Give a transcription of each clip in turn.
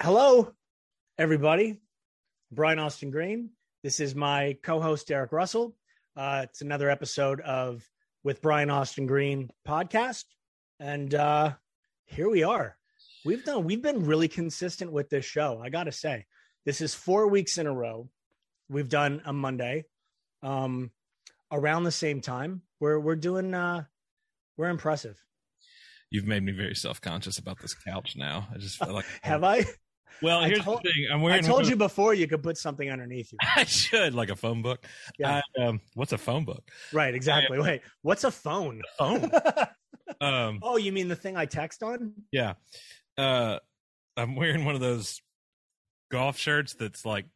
Hello, everybody. Brian Austin Green. This is my co-host Derek Russell. Uh, it's another episode of with Brian Austin Green podcast, and uh, here we are. We've done. We've been really consistent with this show. I got to say, this is four weeks in a row. We've done a Monday, um, around the same time. We're we're doing. Uh, we're impressive. You've made me very self conscious about this couch now. I just feel like Have I? Well, I here's told- the thing. I'm I told one you before you could put something underneath you. I should like a phone book. Yeah. I, um, what's a phone book? Right, exactly. Wait, what's a phone? Phone. um, oh, you mean the thing I text on? yeah. Uh, I'm wearing one of those golf shirts that's like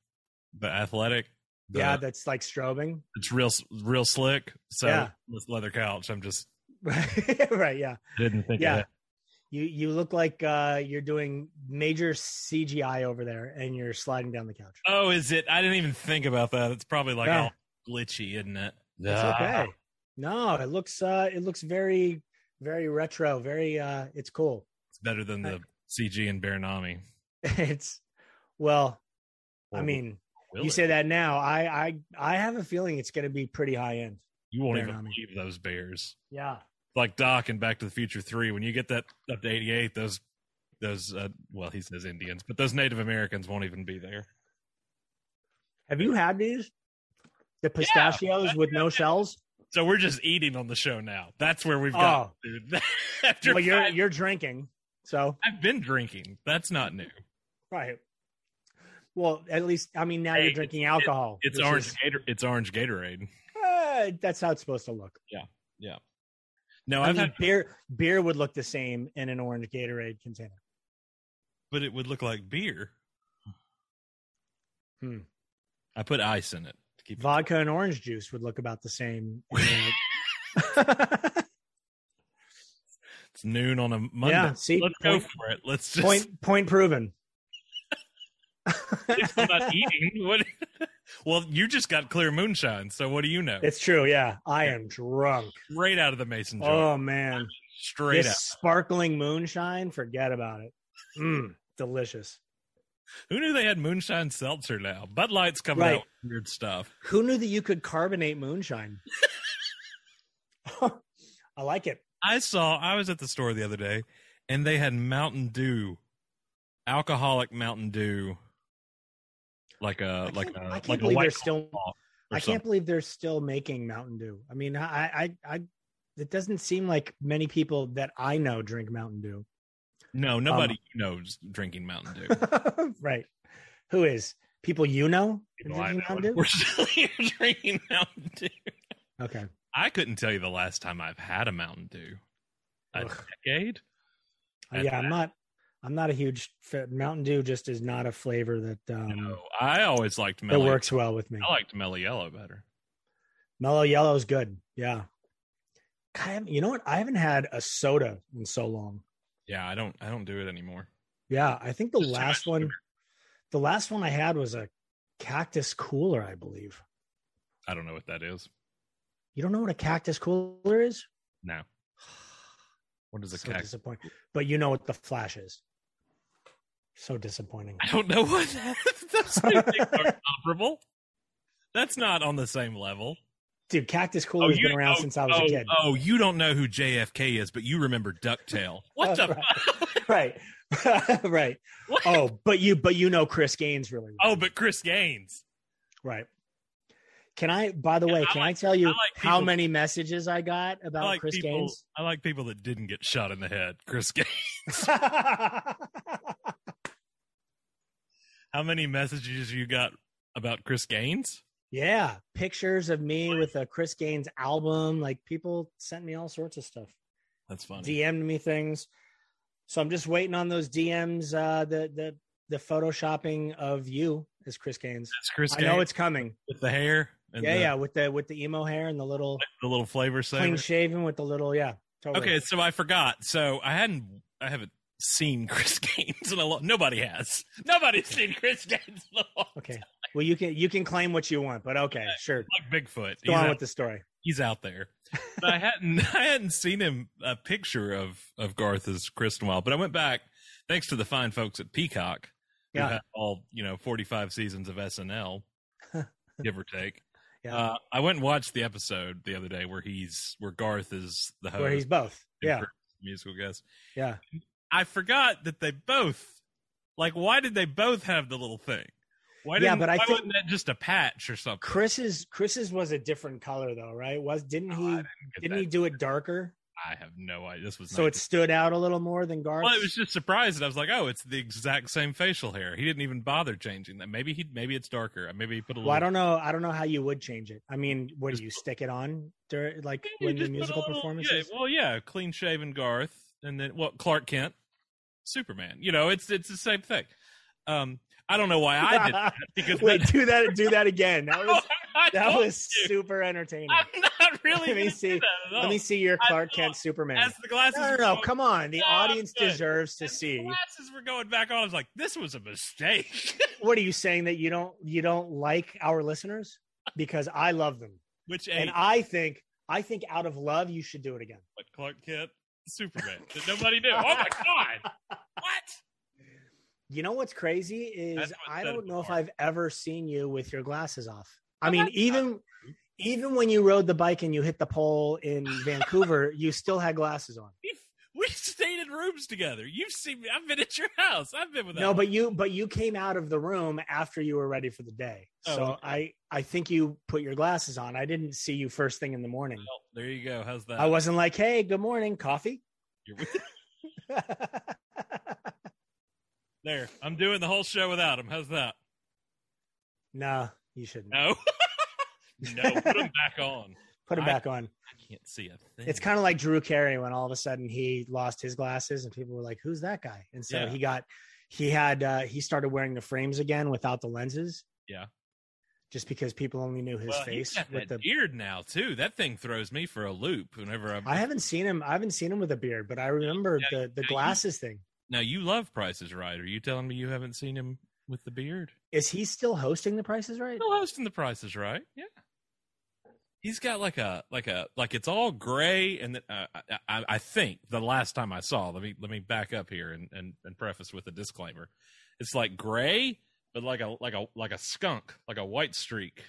the athletic. the- yeah, that's like strobing. it's real, real slick. So Yeah. this leather couch. I'm just right, yeah. didn't think. Yeah. Of it. You you look like uh you're doing major CGI over there and you're sliding down the couch. Oh, is it? I didn't even think about that. It's probably like Yeah. all glitchy, isn't it? It's Ah. okay. No, it looks uh it looks very very retro, very uh it's cool. It's better than the CG and Baranami. It's well, I mean, will you it? say that now. I I I have a feeling it's going to be pretty high end. you won't even Baranami. believe those bears. Yeah. Like Doc in Back to the Future Three. When you get that up to eighty eight, those those uh, well, he says Indians, but those Native Americans won't even be there. Have you had these? The pistachios with no shells? So we're just eating on the show now. That's where we've Oh. got. dude. After Well, you're five- you're drinking, so I've been drinking. That's not new. right. Well, at least I mean now Hey, you're drinking alcohol. It's orange. is- Gator, it's orange Gatorade. uh, that's how it's supposed to look. No, I I've mean, had, beer beer would look the same in an orange Gatorade container. but it would look like beer. Hmm. I put ice in it to keep. it- Vodka and orange juice would look about the same. It's noon on a Monday. yeah. See, Let's go for it. Let's just. point point proven. I'm not eating. What? Well, you just got clear moonshine. So what do you know? it's true. Yeah, I am drunk. straight out of the mason jar. Oh man, straight this out. sparkling moonshine. Forget about it. Mm, delicious. Who knew they had moonshine seltzer now? Bud Light's coming Right. out with weird stuff. Who knew that you could carbonate moonshine? I like it. I saw. I was at the store the other day, and they had Mountain Dew, alcoholic Mountain Dew, like a like a I can't like a believe white they're still- I can't something. believe they're still making Mountain Dew. I mean, I, I, I, it doesn't seem like many people that I know drink Mountain Dew. No, Um, nobody knows drinking Mountain Dew. right. Who is people you know People drinking know. Mountain Dew? We're still here drinking Mountain Dew. Okay. I couldn't tell you the last time I've had a Mountain Dew. A Ugh. decade? Uh, yeah, I'm not. I'm not a huge Mountain Dew. Just is not a flavor that um, No, I always liked mellow. works well with me. I liked mellow yellow better. Mellow Yellow is good. Yeah. God, you know what? I haven't had a soda in so long. Yeah, I don't. I don't do it anymore. Yeah, I think the Just last one, sugar. the last one I had was a cactus cooler, I believe. I don't know what that is. You don't know what a cactus cooler is? No. What is a so cactus? disappointing. But you know what the flash is. So disappointing. I don't know what that. Those two things are comparable. That's not on the same level. Dude, cactus cooler oh, has been around oh, since I was oh, a kid. Oh, you don't know who JFK is, but you remember Ducktail. What the? fuck? Right. right. What? Oh, but you but you know Chris Gaines really well. Oh, but Chris Gaines. Right. Can I by the Yeah, way, I can I tell you I like how many messages I got I about like Chris people. Gaines? I like people that didn't get shot in the head. Chris Gaines. How many messages you got about Chris Gaines? yeah, pictures of me with a Chris Gaines album. Like people sent me all sorts of stuff. That's funny. DM'd me things. So I'm just waiting on those DMs. Uh, the the the photoshopping of you as Chris Gaines. That's Chris I Gaines know it's coming. with the hair. And Yeah, the, yeah, with the with the emo hair and the little the little flavor clean shaven with the little yeah. Totally. Okay, so I forgot. So I hadn't. I haven't seen Chris Gaines in a long. Nobody has. Nobody's seen Chris Gaines in a long. Okay. Well, you can you can claim what you want, but okay, sure. Like Bigfoot. Go He's on out, with the story. he's out there. But I hadn't. I hadn't seen him a picture of of Garth as Chris in a while. But I went back, thanks to the fine folks at Peacock. who Yeah. had all you know forty five seasons of SNL, give or take. Yeah. Uh, I went and watched the episode the other day where he's where Garth is the host. Where he's both. Yeah. Musical guest. Yeah. I forgot that they both like. Why did they both have the little thing? Why Yeah, but I why think- wasn't that just a patch or something? Chris's Chris's was a different color though, right? Was didn't Oh, he I didn't didn't he do it darker I have no idea. This was so it stood out a little more than Garth? Well, it was just surprised. I was like, "Oh, it's the exact same facial hair." He didn't even bother changing that. Maybe he, maybe it's darker. Maybe he put a little. well, I don't know. I don't know how you would change it. I mean, what do you stick it on during like Yeah, when the just put a musical little- performances? Yeah, well, yeah, clean shaven Garth, and then well, Clark Kent, Superman. You know, it's it's the same thing. Um, I don't know why I did that because Wait, that, do that. Do that again. That was that was you. super entertaining. I'm not really. Let me see. Let me see your Clark. Kent Superman. As the glasses, No, no, no. going- Come on. The No, audience deserves to see. glasses were going back on. I was like, "This was a mistake." What are you saying that you don't you don't like our listeners? Because I love them, Which and? I think I think out of love you should do it again. What, Clark Kent, Superman. Did nobody knew. Oh my god! What? You know what's crazy is I don't know if. I've ever seen you with your glasses off. I mean, even even when you rode the bike and you hit the pole in Vancouver, you still had glasses on. We've, we stayed in rooms together. You've seen me. I've been at your house. I've been with. No, but you but you came out of the room after you were ready for the day. Oh, So okay. I I think you put your glasses on. I didn't see you first thing in the morning. Well, there you go. How's that? I wasn't like, "Hey, good morning, coffee." There. I'm doing the whole show without him. How's that? no, you shouldn't. No. no. Put him back on. Put it I- back on. I can't see a thing. It's kind of like Drew Carey when all of a sudden he lost his glasses and people were like, "Who's that guy?" And so Yeah. he got he had uh he started wearing the frames again without the lenses. Yeah. Just because people only knew his well, face with the beard now too. That thing throws me for a loop whenever I'm. I haven't seen him. I haven't seen him with a beard, but I remember Yeah, the the yeah, you- glasses thing. now you love Price Is Right. Are you telling me you haven't seen him with the beard? Is he still hosting the Price Is Right? Still hosting the Price Is Right. Yeah. He's got like a like a like it's all gray and then, uh, I, I, I think the last time I saw let me let me back up here and, and and preface with a disclaimer. It's like gray, but like a like a like a skunk, like a white streak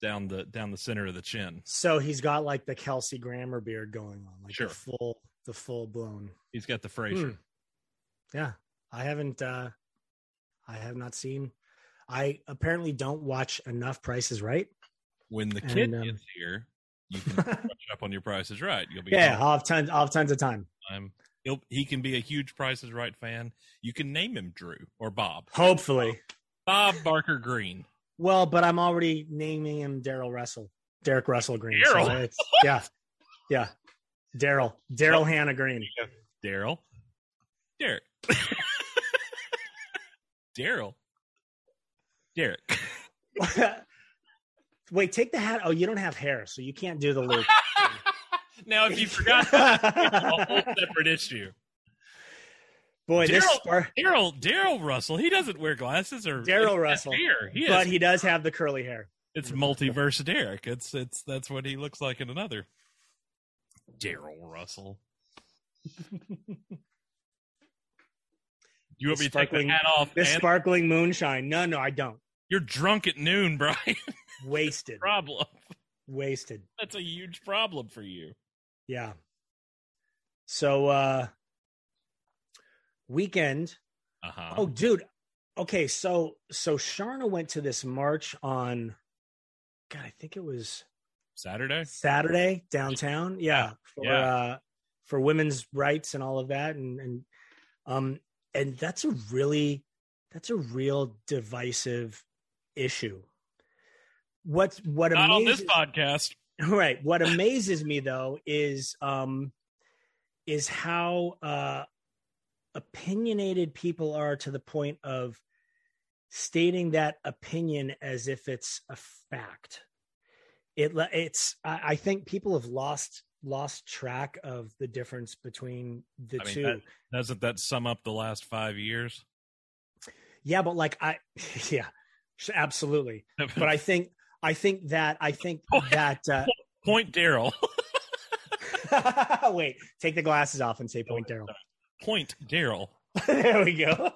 down the down the center of the chin. So he's got like the Kelsey Grammer beard going on, like Sure. the full the full blown. He's got the Frasier. Hmm. Yeah, I haven't. uh I have not seen. I apparently don't watch enough Price Is Right. When the kid And, um, gets here, you can up on your Price Is Right. You'll be Yeah, I'll have tons. I'll have tons of time. time. He'll he can be a huge Price Is Right fan. You can name him Drew or Bob. Hopefully. Bob Barker Green. Well, but I'm already naming him Daryl Russell, Derek Russell Green. So Daryl? it's- yeah, yeah, Daryl, Daryl Hannah Green. Daryl. Derek. Daryl. Derek. Wait, take the hat. Oh, you don't have hair, so you can't do the loop. now, if you forgot, it's a whole separate issue. Boy, this Daryl- Daryl. Daryl Russell. He doesn't wear glasses or Daryl Russell. Hair. He but he does have the curly hair. It's multiverse Derek. It's it's that's what he looks like in another. Daryl Russell. You want me to take the hat off? This and- sparkling moonshine. No, no, I don't. You're drunk at noon, Brian. Wasted. problem. Wasted. That's a huge problem for you. Yeah. So uh weekend. Uh huh. Oh, dude. Okay, so so Sharna went to this march on God, I think it was Saturday. Saturday downtown. Yeah. For Yeah. uh for women's rights and all of that. And and um and that's a really that's a real divisive issue. What's what Not on this amazes podcast. right what amazes me though is um is how uh opinionated people are to the point of stating that opinion as if it's a fact it it's i, I think people have lost lost track of the difference between the I mean, two that- Doesn't that sum up the last five years? yeah but like i yeah absolutely but i think i think that i think that uh Point Daryl. Wait, take the glasses off and say point Daryl. Point Daryl. there we go.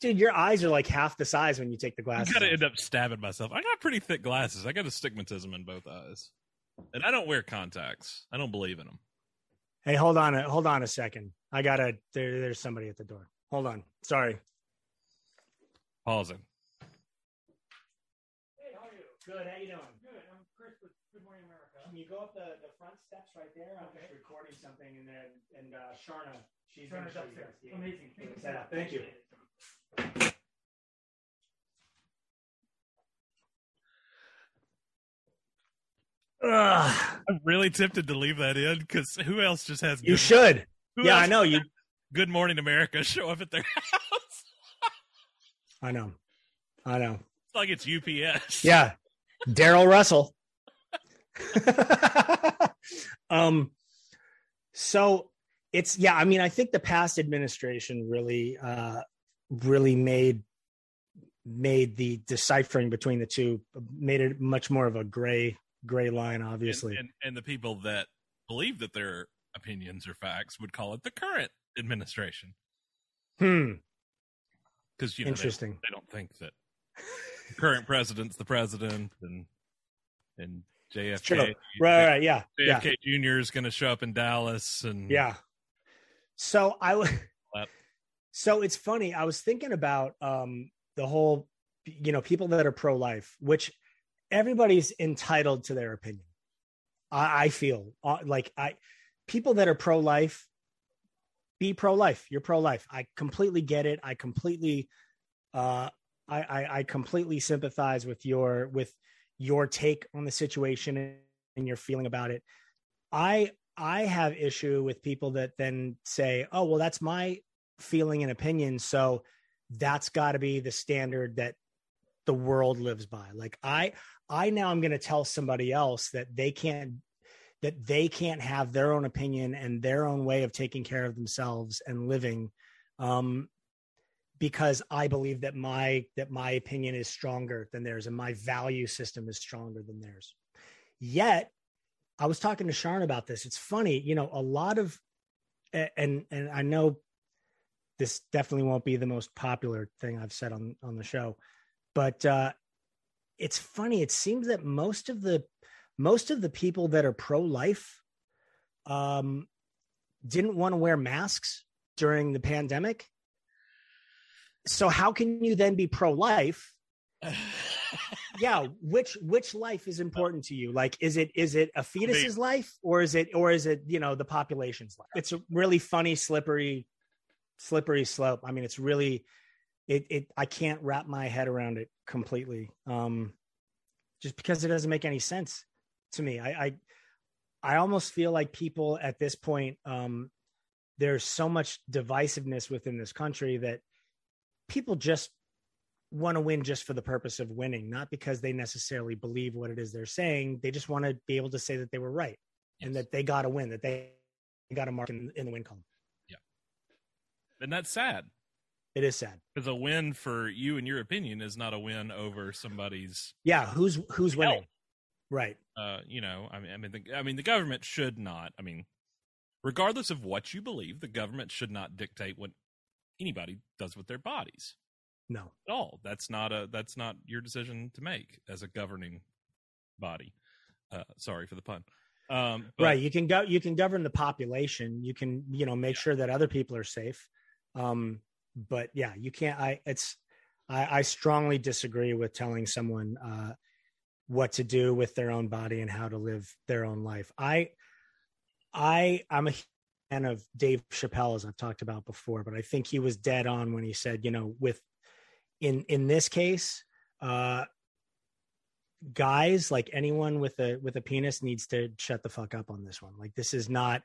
Dude, your eyes are like half the size when you take the glasses. I gotta off. end up stabbing myself. I got pretty thick glasses. I got astigmatism in both eyes, and I don't wear contacts. I don't believe in them. Hey, hold on, a, hold on a second. I gotta. There, there's somebody at the door. Hold on. Sorry. Pausing. Hey, how are you? Good. How you doing? Good. I'm Chris with Good Morning America. Can you go up the, the front steps right there? I'm just recording something, and then and uh, Sharna, she's gonna Sharna's show you upstairs. guys the- Amazing. the setup. Thank you. Ugh, I'm really tempted to leave that in because who else just has you good, should. who Yeah, I know you. Good Morning America show up at their house? I know. I know. It's like it's UPS. Yeah. Daryl Russell. um so it's yeah, I mean I think the past administration really uh really made made the deciphering between the two made it much more of a gray gray line obviously. and, and the people that believe that their opinions are facts would call it the current administration hmm, because you know interesting. they don't think that the current president's the president and and True. JFK Right, right, right, yeah. Yeah. JFK Jr. is going to show up in Dallas and Yeah. So I Clap. So it's funny. I was thinking about um the whole you know people that are pro life, which everybody's entitled to their opinion. I, I feel uh, like I people that are pro life be pro life. You're pro life. I completely get it. I completely uh I, I I completely sympathize with your with your take on the situation and your feeling about it. I I have issue with people that then say, "Oh, well, that's my feeling and opinion, so that's got to be the standard that the world lives by." Like I, I now I'm going to tell somebody else that they can't that they can't have their own opinion and their own way of taking care of themselves and living, um, because I believe that my that my opinion is stronger than theirs and my value system is stronger than theirs. Yet I was talking to Sharna about this. It's funny, you know, a lot of, and and I know this definitely won't be the most popular thing I've said on on the show, but uh, it's funny. It seems that most of the most of the people that are pro life, um, didn't want to wear masks during the pandemic. So how can you then be pro life yeah which which life is important to you? Like is it is it a fetus's life or is it or is it you know the population's life? It's a really funny slippery slippery slope. I mean it's really it it i can't wrap my head around it completely um just because it doesn't make any sense to me. I i i almost feel like people at this point um there's so much divisiveness within this country that people just want to win just for the purpose of winning, not because they necessarily believe what it is they're saying. They just want to be able to say that they were right and that they got to win, that they got a mark in, in the win column. Yeah. And that's sad It is sad. because a win for you and your opinion is not a win over somebody's. Yeah, who's who's winning? Right. Uh, you know, I mean, I mean, the, I mean, the government should not. I mean, regardless of what you believe, the government should not dictate what anybody does with their bodies No. at all. That's not a that's not your decision to make as a governing body. Uh, sorry for the pun. Um, but- right. You can go you can govern the population. You can, you know, make sure that other people are safe. Um, but yeah, you can't I it's I, I strongly disagree with telling someone uh what to do with their own body and how to live their own life. I I I'm a fan of Dave Chappelle as I've talked about before, but I think he was dead on when he said, you know, with in in this case, uh guys like anyone with a with a penis needs to shut the fuck up on this one. Like this is not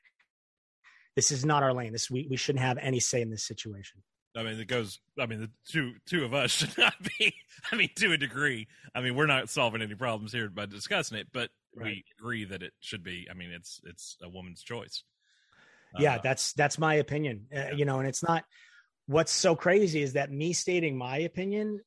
this is not our lane. This we we shouldn't have any say in this situation. I mean, it goes. I mean, the two two of us should not be. I mean, to a degree. I mean, we're not solving any problems here by discussing it, but we agree that it should be. I mean, it's it's a woman's choice. Yeah Uh, that's that's my opinion. Uh, you know and it's not what's so crazy is that me stating my opinion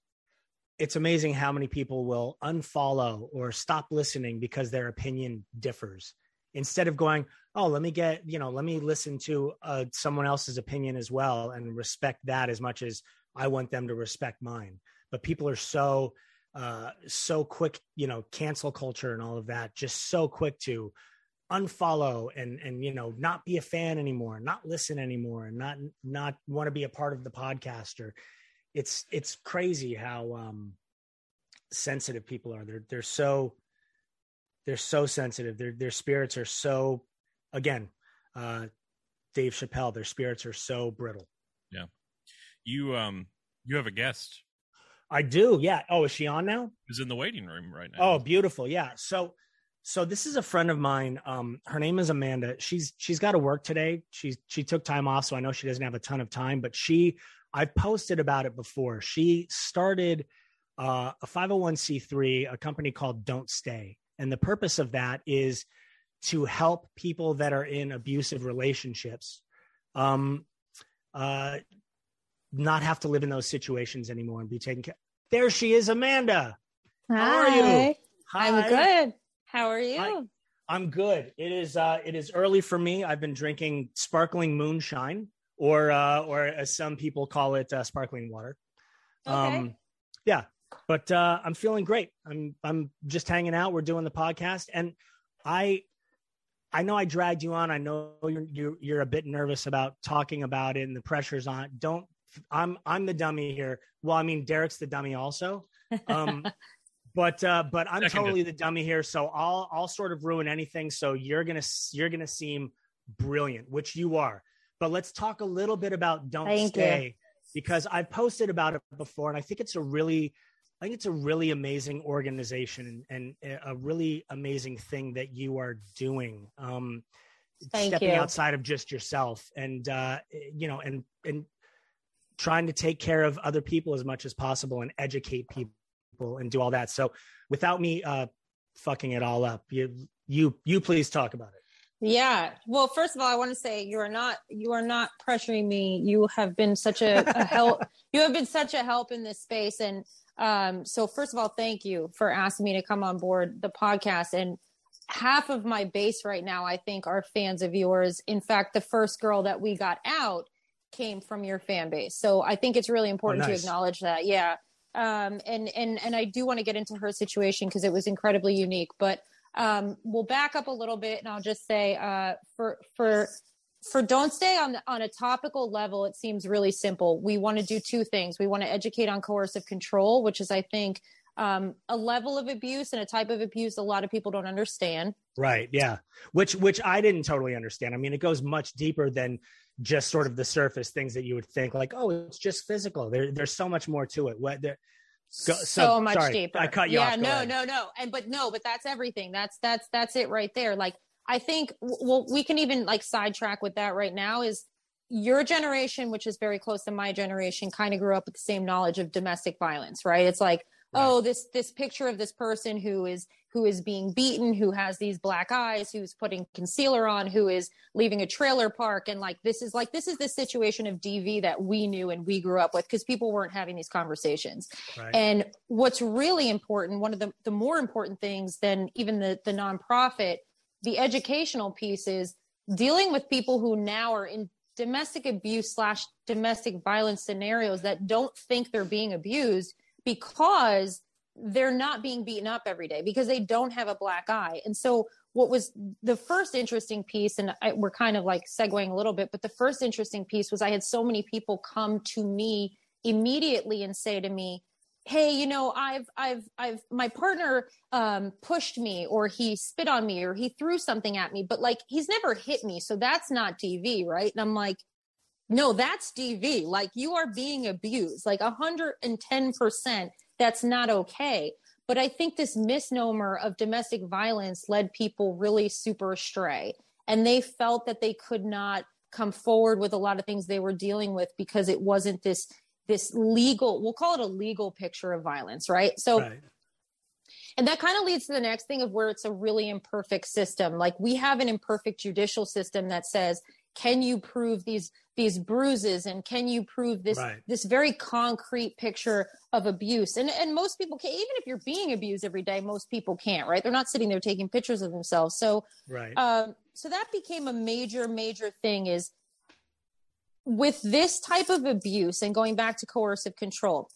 it's amazing how many people will unfollow or stop listening because their opinion differs. Instead of going, oh, let me get, you know, let me listen to uh, someone else's opinion as well and respect that as much as I want them to respect mine. But people are so, uh, so quick, you know, cancel culture and all of that, just so quick to unfollow and and you know not be a fan anymore not listen anymore and not not want to be a part of the podcast or it's it's crazy how um sensitive people are. They're they're so they're so sensitive. Their their spirits are so again uh dave chappelle their spirits are so brittle. Yeah. You um you have a guest. I do yeah. Oh is she on now? Who's in the waiting room right now. Oh beautiful. Yeah. So so this is a friend of mine. Um, her name is Amanda. She's she's got to work today. She's she took time off, so I know she doesn't have a ton of time. But she, I've posted about it before. She started uh, a 501c3, a company called Don't Stay, and the purpose of that is to help people that are in abusive relationships, um, uh, not have to live in those situations anymore and be taken care. There she is, Amanda. Hi. How are you? Hi. I'm good. How are you? I, am good. It is uh it is early for me. I've been drinking sparkling moonshine or uh or as some people call it uh, sparkling water. Okay. Um yeah, but uh I'm feeling great. I'm I'm just hanging out. We're doing the podcast and I I know I dragged you on. I know you're, you're you're a bit nervous about talking about it and the pressure's on. Don't I'm I'm the dummy here. Well, I mean Derek's the dummy also. Um but uh, but I'm Seconded. totally the dummy here, so I'll I'll sort of ruin anything. So you're gonna you're gonna seem brilliant, which you are. But let's talk a little bit about Don't Thank Stay you. because I've posted about it before, and I think it's a really I think it's a really amazing organization and, and a really amazing thing that you are doing. Um, stepping you. outside of just yourself and uh, you know and and trying to take care of other people as much as possible and educate people people and do all that. So without me uh, fucking it all up, you you you please talk about it. Yeah. Well, first of all, I want to say you are not you are not pressuring me. You have been such a, a help. You have been such a help in this space, and um, so first of all, thank you for asking me to come on board the podcast. And half of my base right now, I think, are fans of yours. In fact, the first girl that we got out came from your fan base. So I think it's really important oh, nice. to acknowledge that. Yeah um, and and and I do want to get into her situation because it was incredibly unique. But um, we'll back up a little bit, and I'll just say uh, for for for don't stay on on a topical level. It seems really simple. We want to do two things. We want to educate on coercive control, which is, I think, um, a level of abuse and a type of abuse a lot of people don't understand. Right. Yeah. Which which I didn't totally understand. I mean, it goes much deeper than just sort of the surface things that you would think like, oh, it's just physical. There, there's so much more to it. What there, so, so, much sorry, deeper. I cut you yeah, off. no, ahead. no, no. And but no, but that's everything. That's that's that's it right there. Like I think well, we can even like sidetrack with that right now. Is your generation, which is very close to my generation, kind of grew up with the same knowledge of domestic violence, right? It's like right. oh this this picture of this person who is who is being beaten who has these black eyes who's putting concealer on who is leaving a trailer park and like this is like this is the situation of dv that we knew and we grew up with because people weren't having these conversations right. and what's really important one of the, the more important things than even the the nonprofit the educational piece is dealing with people who now are in domestic abuse slash domestic violence scenarios that don't think they're being abused because they're not being beaten up every day because they don't have a black eye. And so what was the first interesting piece, and I, we're kind of like segueing a little bit, but the first interesting piece was I had so many people come to me immediately and say to me, hey you know i've i've i've my partner um pushed me or he spit on me or he threw something at me but like he's never hit me so that's not dv right and i'm like no, that's DV. Like you are being abused, like 110%. That's not okay. But I think this misnomer of domestic violence led people really super astray. And they felt that they could not come forward with a lot of things they were dealing with because it wasn't this this legal we'll call it a legal picture of violence right so right. and that kind of leads to the next thing of where it's a really imperfect system like we have an imperfect judicial system that says can you prove these these bruises and can you prove this Right. this very concrete picture of abuse and and most people can even if you're being abused every day most people can't right they're not sitting there taking pictures of themselves so Right. um, so that became a major major thing is with this type of abuse and going back to coercive control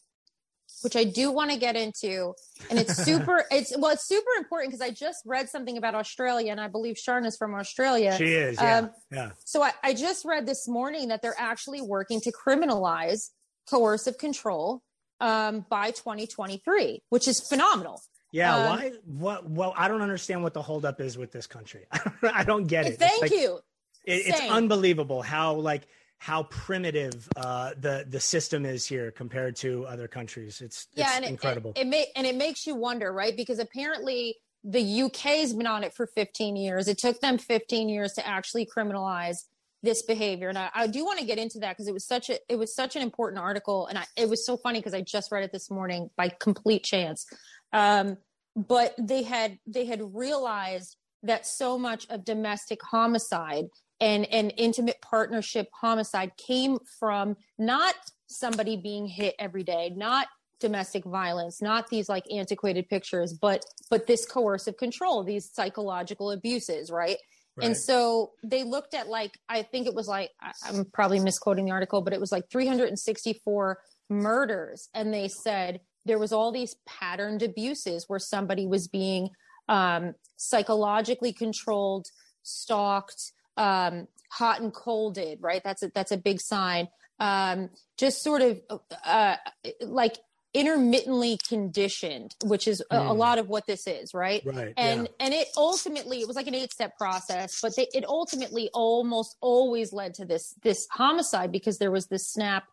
which i do want to get into and it's super it's well it's super important because i just read something about australia and i believe Sharn is from australia she is. Yeah. um, yeah. so I, I just read this morning that they're actually working to criminalize coercive control um, by 2023 which is phenomenal Yeah. um, why? What? Well, I don't understand what the holdup is with this country. I don't get it. Thank like- you it- it's unbelievable how like how primitive uh, the the system is here compared to other countries. It's, it's yeah and it- incredible. it, it, may, and it makes you wonder right? Because apparently the uk's been on it for 15 years. It took them 15 years to actually criminalize this behavior. And i, I do want to get into that because it was such a it was such an important article. And I, it was so funny because i just read it this morning by complete chance. Um, but they had they had realized that so much of domestic homicide and and intimate partnership homicide came from not somebody being hit every day not domestic violence not these like antiquated pictures but but this coercive control these psychological abuses right? And so they looked at like i think it was like i'm probably misquoting the article but it was like 364 murders and they said there was all these patterned abuses where somebody was being um, psychologically controlled stalked um, hot and colded right that's a that's a big sign um, just sort of uh, like intermittently conditioned which is a, a Mm. lot of what this is right right. and yeah. and it ultimately it was like an eight step process but they, it ultimately almost always led to this this homicide because there was this snap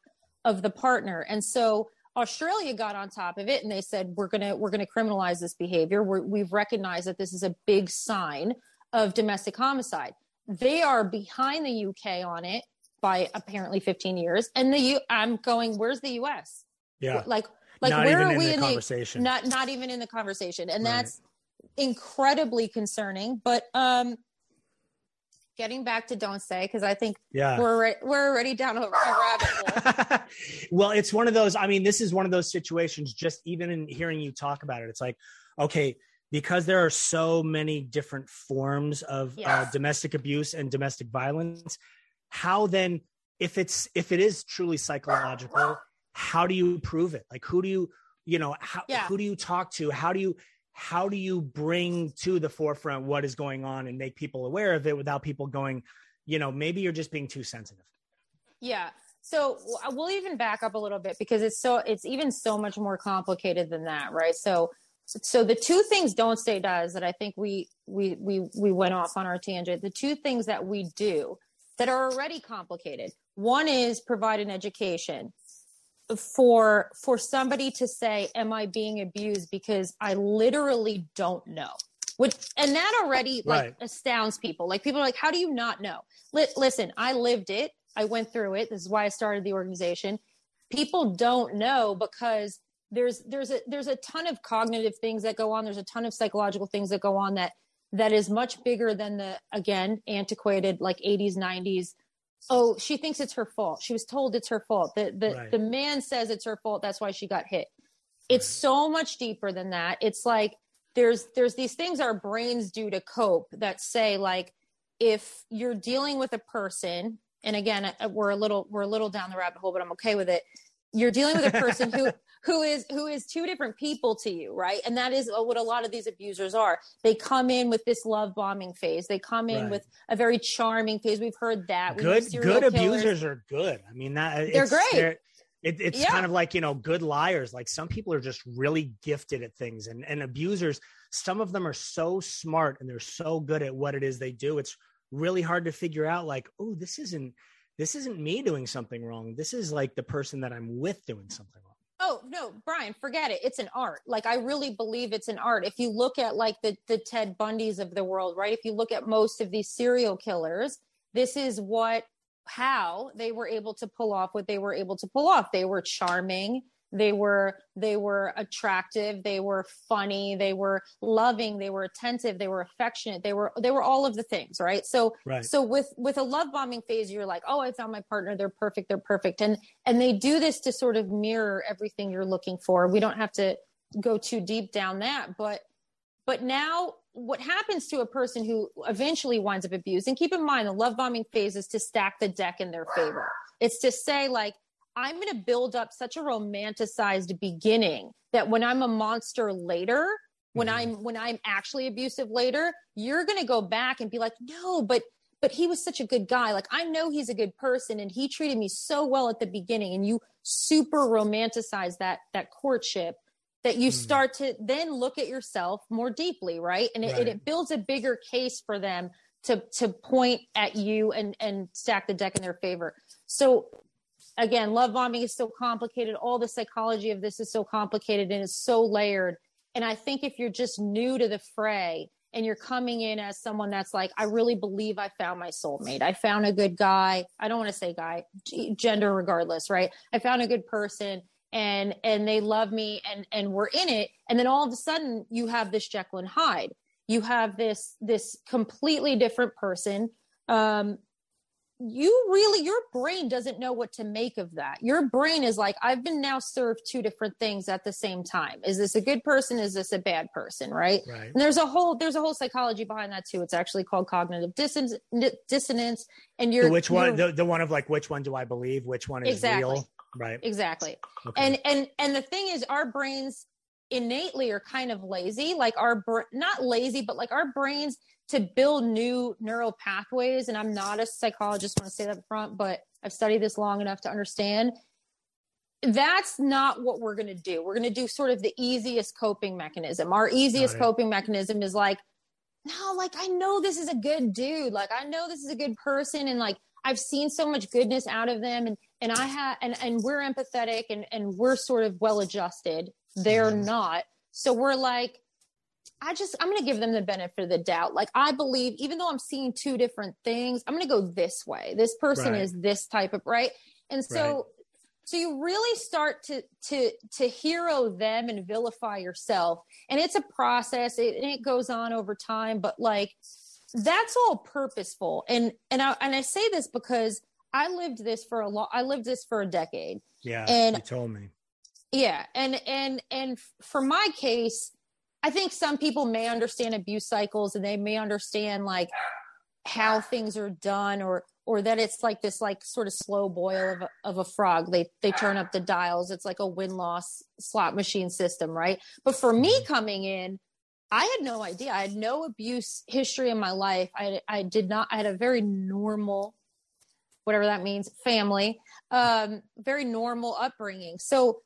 of the partner and so australia got on top of it and they said we're gonna we're gonna criminalize this behavior we're, we've recognized that this is a big sign of domestic homicide they are behind the uk on it by apparently 15 years and the u i'm going where's the us yeah. like like Not where are in we the in the conversation. not not even in the conversation and Right. that's incredibly concerning but um getting back to Don't Stay because i think yeah. we're we're already down a, a rabbit hole well, it's one of those. I mean, this is one of those situations. Just even in hearing you talk about it, it's like, okay, because there are so many different forms of uh, domestic abuse and domestic violence. How then, if it's if it is truly psychological, how do you prove it? Like, who do you, you know, how Yeah. who do you talk to? How do you how do you bring to the forefront what is going on and make people aware of it without people going, you know, maybe you're just being too sensitive. yeah so we'll even back up a little bit because it's so it's even so much more complicated than that right so so the two things Don't Stay does that i think we we we we went off on our tangent the two things that we do that are already complicated. One is provide an education for for somebody to say am i being abused because i literally don't know? Which and that already like Right. astounds people. Like people are like how do you not know? Li- listen i lived it. I went through it. This is why i started the organization. People don't know because there's there's a there's a ton of cognitive things that go on. There's a ton of psychological things that go on that that is much bigger than the again antiquated like 80s 90s oh she thinks it's her fault. She was told it's her fault. The the, Right. the man says it's her fault. That's why she got hit. It's so much deeper than that. It's like there's there's these things our brains do to cope that say like if you're dealing with a person and again we're a little we're a little down the rabbit hole but i'm okay with it. You're dealing with a person who who is who is two different people to you right? And that is what a lot of these abusers are. They come in with this love bombing phase. They come in Right. with a very charming phase. We've heard that. We good good killers. abusers are good. I mean that They're it's, great. they're- it, it's Yeah. kind of like you know good liars. Like some people are just really gifted at things and and abusers some of them are so smart and they're so good at what it is they do. It's really hard to figure out like oh this isn't this isn't me doing something wrong. This is like the person that i'm with doing something wrong Oh no, Brian, forget it. It's an art. Like I really believe it's an art. If you look at like the the Ted Bundys of the world, right? If you look at most of these serial killers, this is what how they were able to pull off what they were able to pull off. They were charming, they were they were attractive. They were funny. They were loving. They were attentive. They were affectionate. They were they were all of the things right? So Right. so with with a love bombing phase you're like oh i found my partner. They're perfect. They're perfect. And and they do this to sort of mirror everything you're looking for. We don't have to go too deep down that but but now what happens to a person who eventually winds up abused and keep in mind the love bombing phase is to stack the deck in their favor. It's to say like i'm going to build up such a romanticized beginning that when i'm a monster later when Mhm. i'm when i'm actually abusive later you're going to go back and be like no but but he was such a good guy like i know he's a good person and he treated me so well at the beginning and you super romanticize that that courtship that you Mm. start to then look at yourself more deeply right and it, Right. it, it builds a bigger case for them to to point at you and and stack the deck in their favor so again love bombing is so complicated. All the psychology of this is so complicated and it's so layered. And i think if you're just new to the fray and you're coming in as someone that's like i really believe i found my soulmate. I found a good guy. I don't want to say guy gender regardless right? I found a good person and and they love me and and we're in it. And then all of a sudden you have this Jekyll and Hyde. You have this this completely different person um you really your brain doesn't know what to make of that your brain is like i've been now served two different things at the same time is this a good person is this a bad person right Right. and there's a whole there's a whole psychology behind that too it's actually called cognitive dissonance dissonance and you're So which one? you're- The, the one of like which one do I believe? Which one is Exactly. real? Right. exactly Okay. and and and the thing is our brains innately are kind of lazy like our br- not lazy but like our brains to build new neural pathways and i'm not a psychologist I want to say that up front but i've studied this long enough to understand that's not what we're going to do. We're going to do sort of the easiest coping mechanism. Our easiest coping mechanism is like no like i know this is a good dude. Like i know this is a good person and like i've seen so much goodness out of them and and i have and and we're empathetic and and we're sort of well adjusted they're Mhm. not. So we're like i just i'm gonna give them the benefit of the doubt like i believe even though i'm seeing two different things i'm gonna go this way this person Right. is this type of right and so Right. so you really start to to to hero them and vilify yourself and it's a process it, and it goes on over time but like that's all purposeful and and I, and I say this because I lived this for a long I lived this for a decade yeah. and- you told me. yeah and and and for my case I think some people may understand abuse cycles and they may understand like how things are done or or that it's like this like sort of slow boil of a, of a frog. They they turn up the dials. It's like a win loss slot machine system right? But for me Mhm. coming in I had no idea. I had no abuse history in my life. I I did not I had a very normal whatever that means family um very normal upbringing. So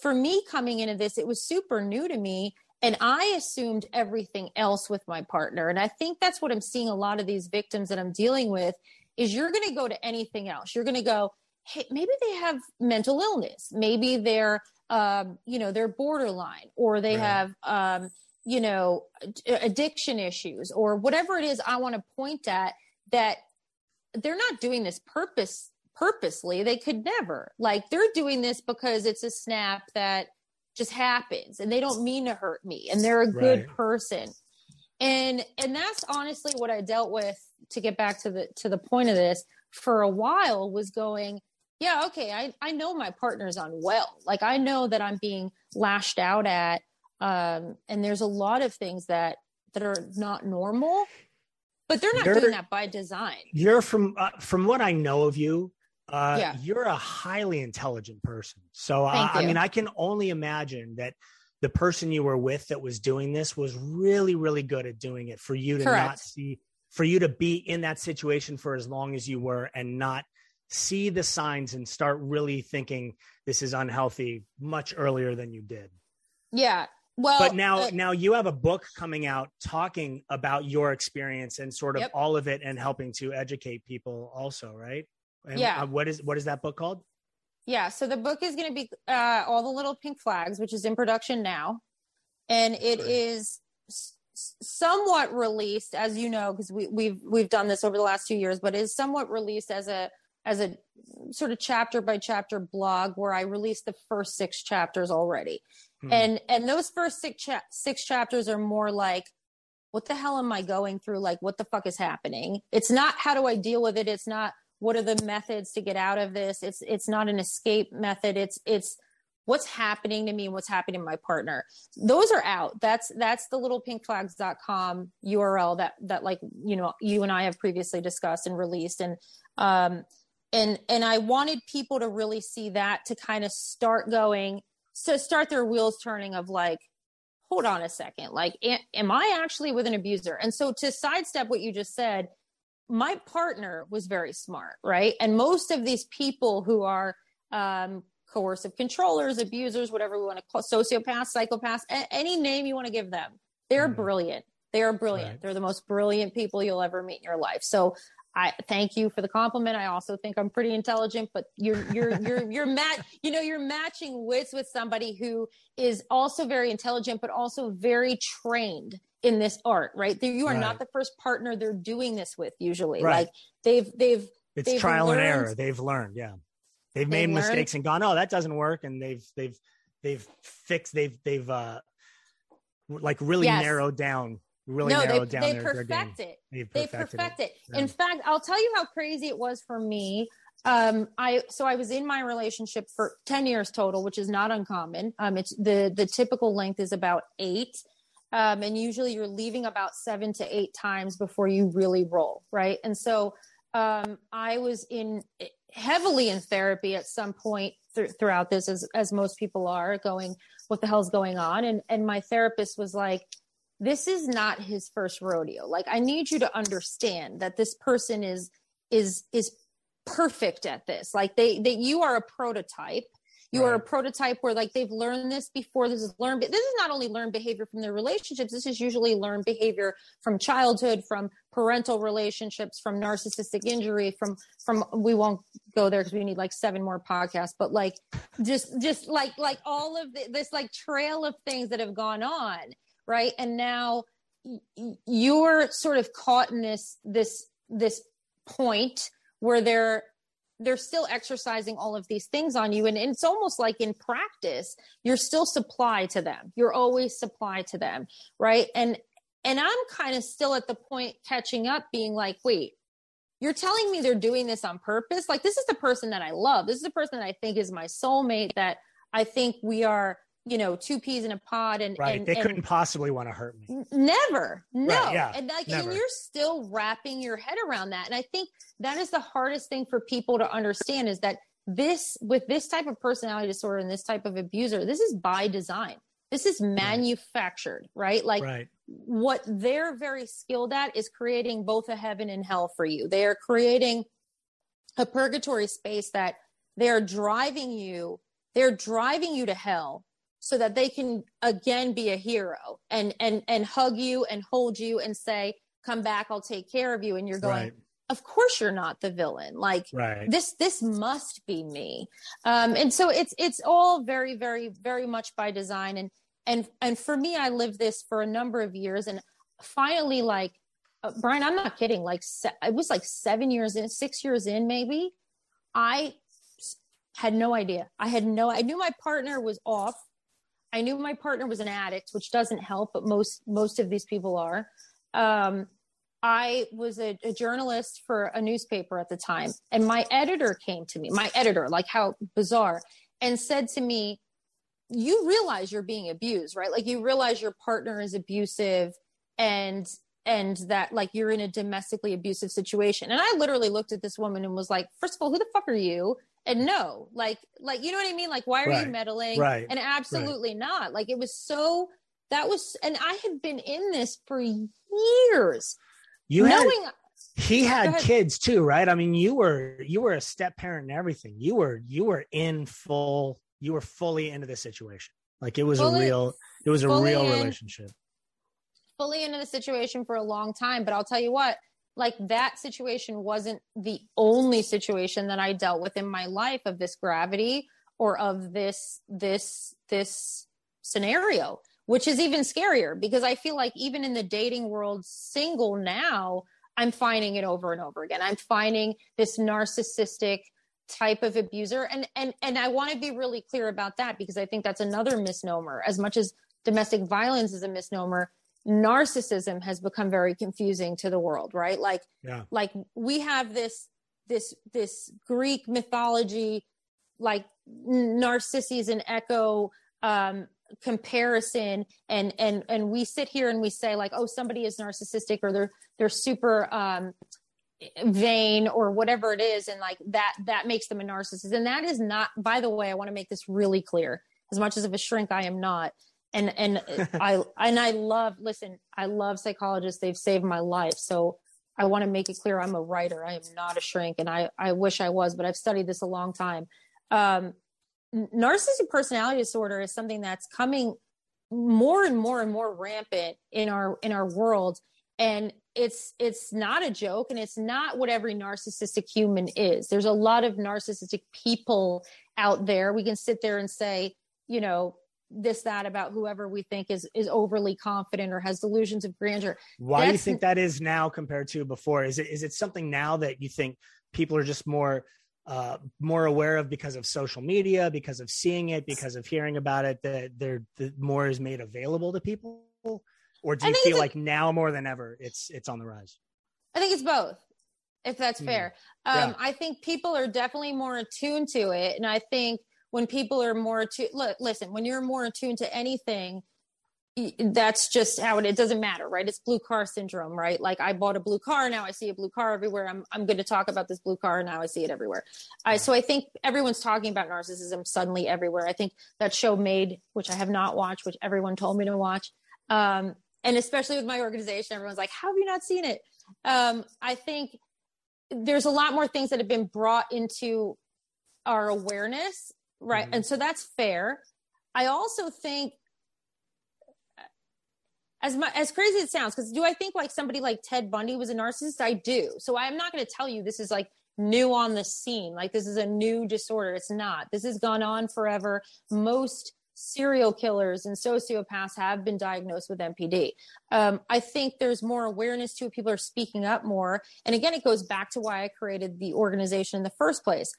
for me coming into this it was super new to me and I assumed everything else with my partner. And I think that's what I'm seeing a lot of these victims that I'm dealing with is you're going to go to anything else. You're going to go, hey, maybe they have mental illness. Maybe they're, um, you know, they're borderline or they Right. have, um, you know, addiction issues or whatever it is I want to point at that they're not doing this purpose purposely. They could never. Like they're doing this because it's a snap that just happens and they don't mean to hurt me and they're a good Right. person and and that's honestly what i dealt with to get back to the to the point of this for a while was going yeah okay i i know my partner's unwell like i know that i'm being lashed out at um and there's a lot of things that that are not normal but they're not You're- doing that by design You're from uh, from what I know of you. Uh, Yeah. You're a highly intelligent person. So I, I mean, I can only imagine that the person you were with that was doing this was really, really good at doing it. For you to not see, for you to be in that situation for as long as you were, and not see the signs and start really thinking this is unhealthy much earlier than you did. yeah well but now uh, now you have a book coming out talking about your experience and sort of Yep. all of it and helping to educate people also right and Yeah. uh, what is what is that book called Yeah, so the book is going to be uh, All the Little Pink Flags, which is in production now. And it is somewhat released, as you know, because we, we've we've done this over the last two years, but is somewhat released as a as a sort of chapter by chapter blog where I released the first six chapters already. Hmm. And and those first six cha- six chapters are more like what the hell am I going through? Like what the fuck is happening? It's not how do I deal with it? It's not what are the methods to get out of this? It's it's not an escape method. It's it's what's happening to me and what's happening to my partner. Those are out. That's that's the littlepinkflags.com url that that like you know you and i have previously discussed and released. And um and and i wanted people to really see that to kind of start going to start their wheels turning of like hold on a second. Like am i actually with an abuser? And so to sidestep what you just said my partner was very smart right and most of these people who are um, coercive controllers abusers whatever we want to call sociopaths psychopaths a- any name you want to give them they're mm. brilliant they are brilliant right. they're the most brilliant people you'll ever meet in your life so I thank you for the compliment. I also think I'm pretty intelligent, but you're you're you're you're mat you know you're matching wits with somebody who is also very intelligent, but also very trained in this art. Right? You are right. not the first partner they're doing this with. Usually, right. like they've they've it's they've trial learned, and error. They've learned. Yeah, they've, they've made learned. mistakes and gone, oh, that doesn't work, and they've they've they've fixed. They've they've uh like really yes. narrowed down really no, they, down they their, perfect their it. They perfect it. it. Yeah. In fact, I'll tell you how crazy it was for me. Um, I so I was in my relationship for ten years total, which is not uncommon. Um, it's the the typical length is about eight, um, and usually you're leaving about seven to eight times before you really roll, right? And so um, I was in heavily in therapy at some point th- throughout this, as as most people are, going, "What the hell's going on?" And and my therapist was like this is not his first rodeo like i need you to understand that this person is is is perfect at this like they that you are a prototype you right. are a prototype where like they've learned this before this is learned this is not only learned behavior from their relationships this is usually learned behavior from childhood from parental relationships from narcissistic injury from from we won't go there because we need like seven more podcasts but like just just like like all of the, this like trail of things that have gone on right and now you're sort of caught in this this this point where they're they're still exercising all of these things on you. And it's almost like in practice you're still supply to them. You're always supply to them right? And and i'm kind of still at the point catching up being like wait you're telling me they're doing this on purpose? Like this is the person that i love. This is the person that i think is my soulmate that i think we are you know, two peas in a pod and right. And, they and couldn't possibly want to hurt me. Never. No. Right, yeah, and like never. and you're still wrapping your head around that. And I think that is the hardest thing for people to understand is that this with this type of personality disorder and this type of abuser, this is by design. This is manufactured, right? right? Like right. what they're very skilled at is creating both a heaven and hell for you. They are creating a purgatory space that they're driving you they're driving you to hell so that they can again be a hero and and and hug you and hold you and say come back i'll take care of you. And you're going right. of course you're not the villain. Like right. this this must be me. Um and so it's it's all very very very much by design. And and and for me i lived this for a number of years. And finally like uh, brian i'm not kidding. Like se- it was like seven years in six years in maybe i had no idea. I had no i knew my partner was off I knew my partner was an addict, which doesn't help, but most most of these people are. Um, I was a, a, journalist for a newspaper at the time, and my editor came to me, my editor, like how bizarre, and said to me, "You realize you're being abused, right? Like you realize your partner is abusive, and and that like you're in a domestically abusive situation." And I literally looked at this woman and was like, first of all, who the fuck are you?" And no like like you know what i mean? Like why are right. you meddling? right and absolutely right. not. Like it was so that was and i had been in this for years. You knowing had, he had kids too right? I mean you were you were a step parent and everything. You were you were in full you were fully into the situation. Like it was fully, a real it was a real in, relationship. Fully into the situation for a long time. But i'll tell you what like that situation wasn't the only situation that I dealt with in my life of this gravity or of this this this scenario which is even scarier because I feel like even in the dating world single now I'm finding it over and over again. I'm finding this narcissistic type of abuser and and and I want to be really clear about that because I think that's another misnomer as much as domestic violence is a misnomer narcissism has become very confusing to the world right? Like yeah. like we have this this this greek mythology like narcissus and echo um comparison. And and and we sit here and we say like oh somebody is narcissistic or they're they're super um vain or whatever it is. And like that that makes them a narcissist. And that is not by the way i want to make this really clear. As much as of a shrink i am not and and i and i love listen i love psychologists. They've saved my life. So i want to make it clear i'm a writer. I am not a shrink and i i wish i was but i've studied this a long time. Um narcissistic personality disorder is something that's coming more and more and more rampant in our in our world. And it's it's not a joke and it's not what every narcissistic human is. There's a lot of narcissistic people out there. We can sit there and say you know this that about whoever we think is is overly confident or has delusions of grandeur why That's, do you think that is now compared to before is it is it something now that you think people are just more uh, more aware of because of social media, because of seeing it, because of hearing about it, that there the more is made available to people? Or do you feel like a, now more than ever it's it's on the rise? I think it's both, if that's mm. fair. Um. I think people are definitely more attuned to it, and I think when people are more attuned, look, listen, when you're more attuned to anything, that's just how it, it doesn't matter right? It's blue car syndrome right? Like i bought a blue car now i see a blue car everywhere. I'm, I'm going to talk about this blue car now i see it everywhere. I, so i think everyone's talking about narcissism suddenly everywhere. I think that show made which i have not watched which everyone told me to watch um, and especially with my organization everyone's like how have you not seen it? Um, i think there's a lot more things that have been brought into our awareness right mm-hmm. and so that's fair i also think as much as crazy as it sounds, because do I think like somebody like Ted Bundy was a narcissist? I do. So I'm not going to tell you this is like new on the scene. Like this is a new disorder. It's not. This has gone on forever. Most serial killers and sociopaths have been diagnosed with NPD. Um, I think there's more awareness to it. People are speaking up more. And again, it goes back to why I created the organization in the first place.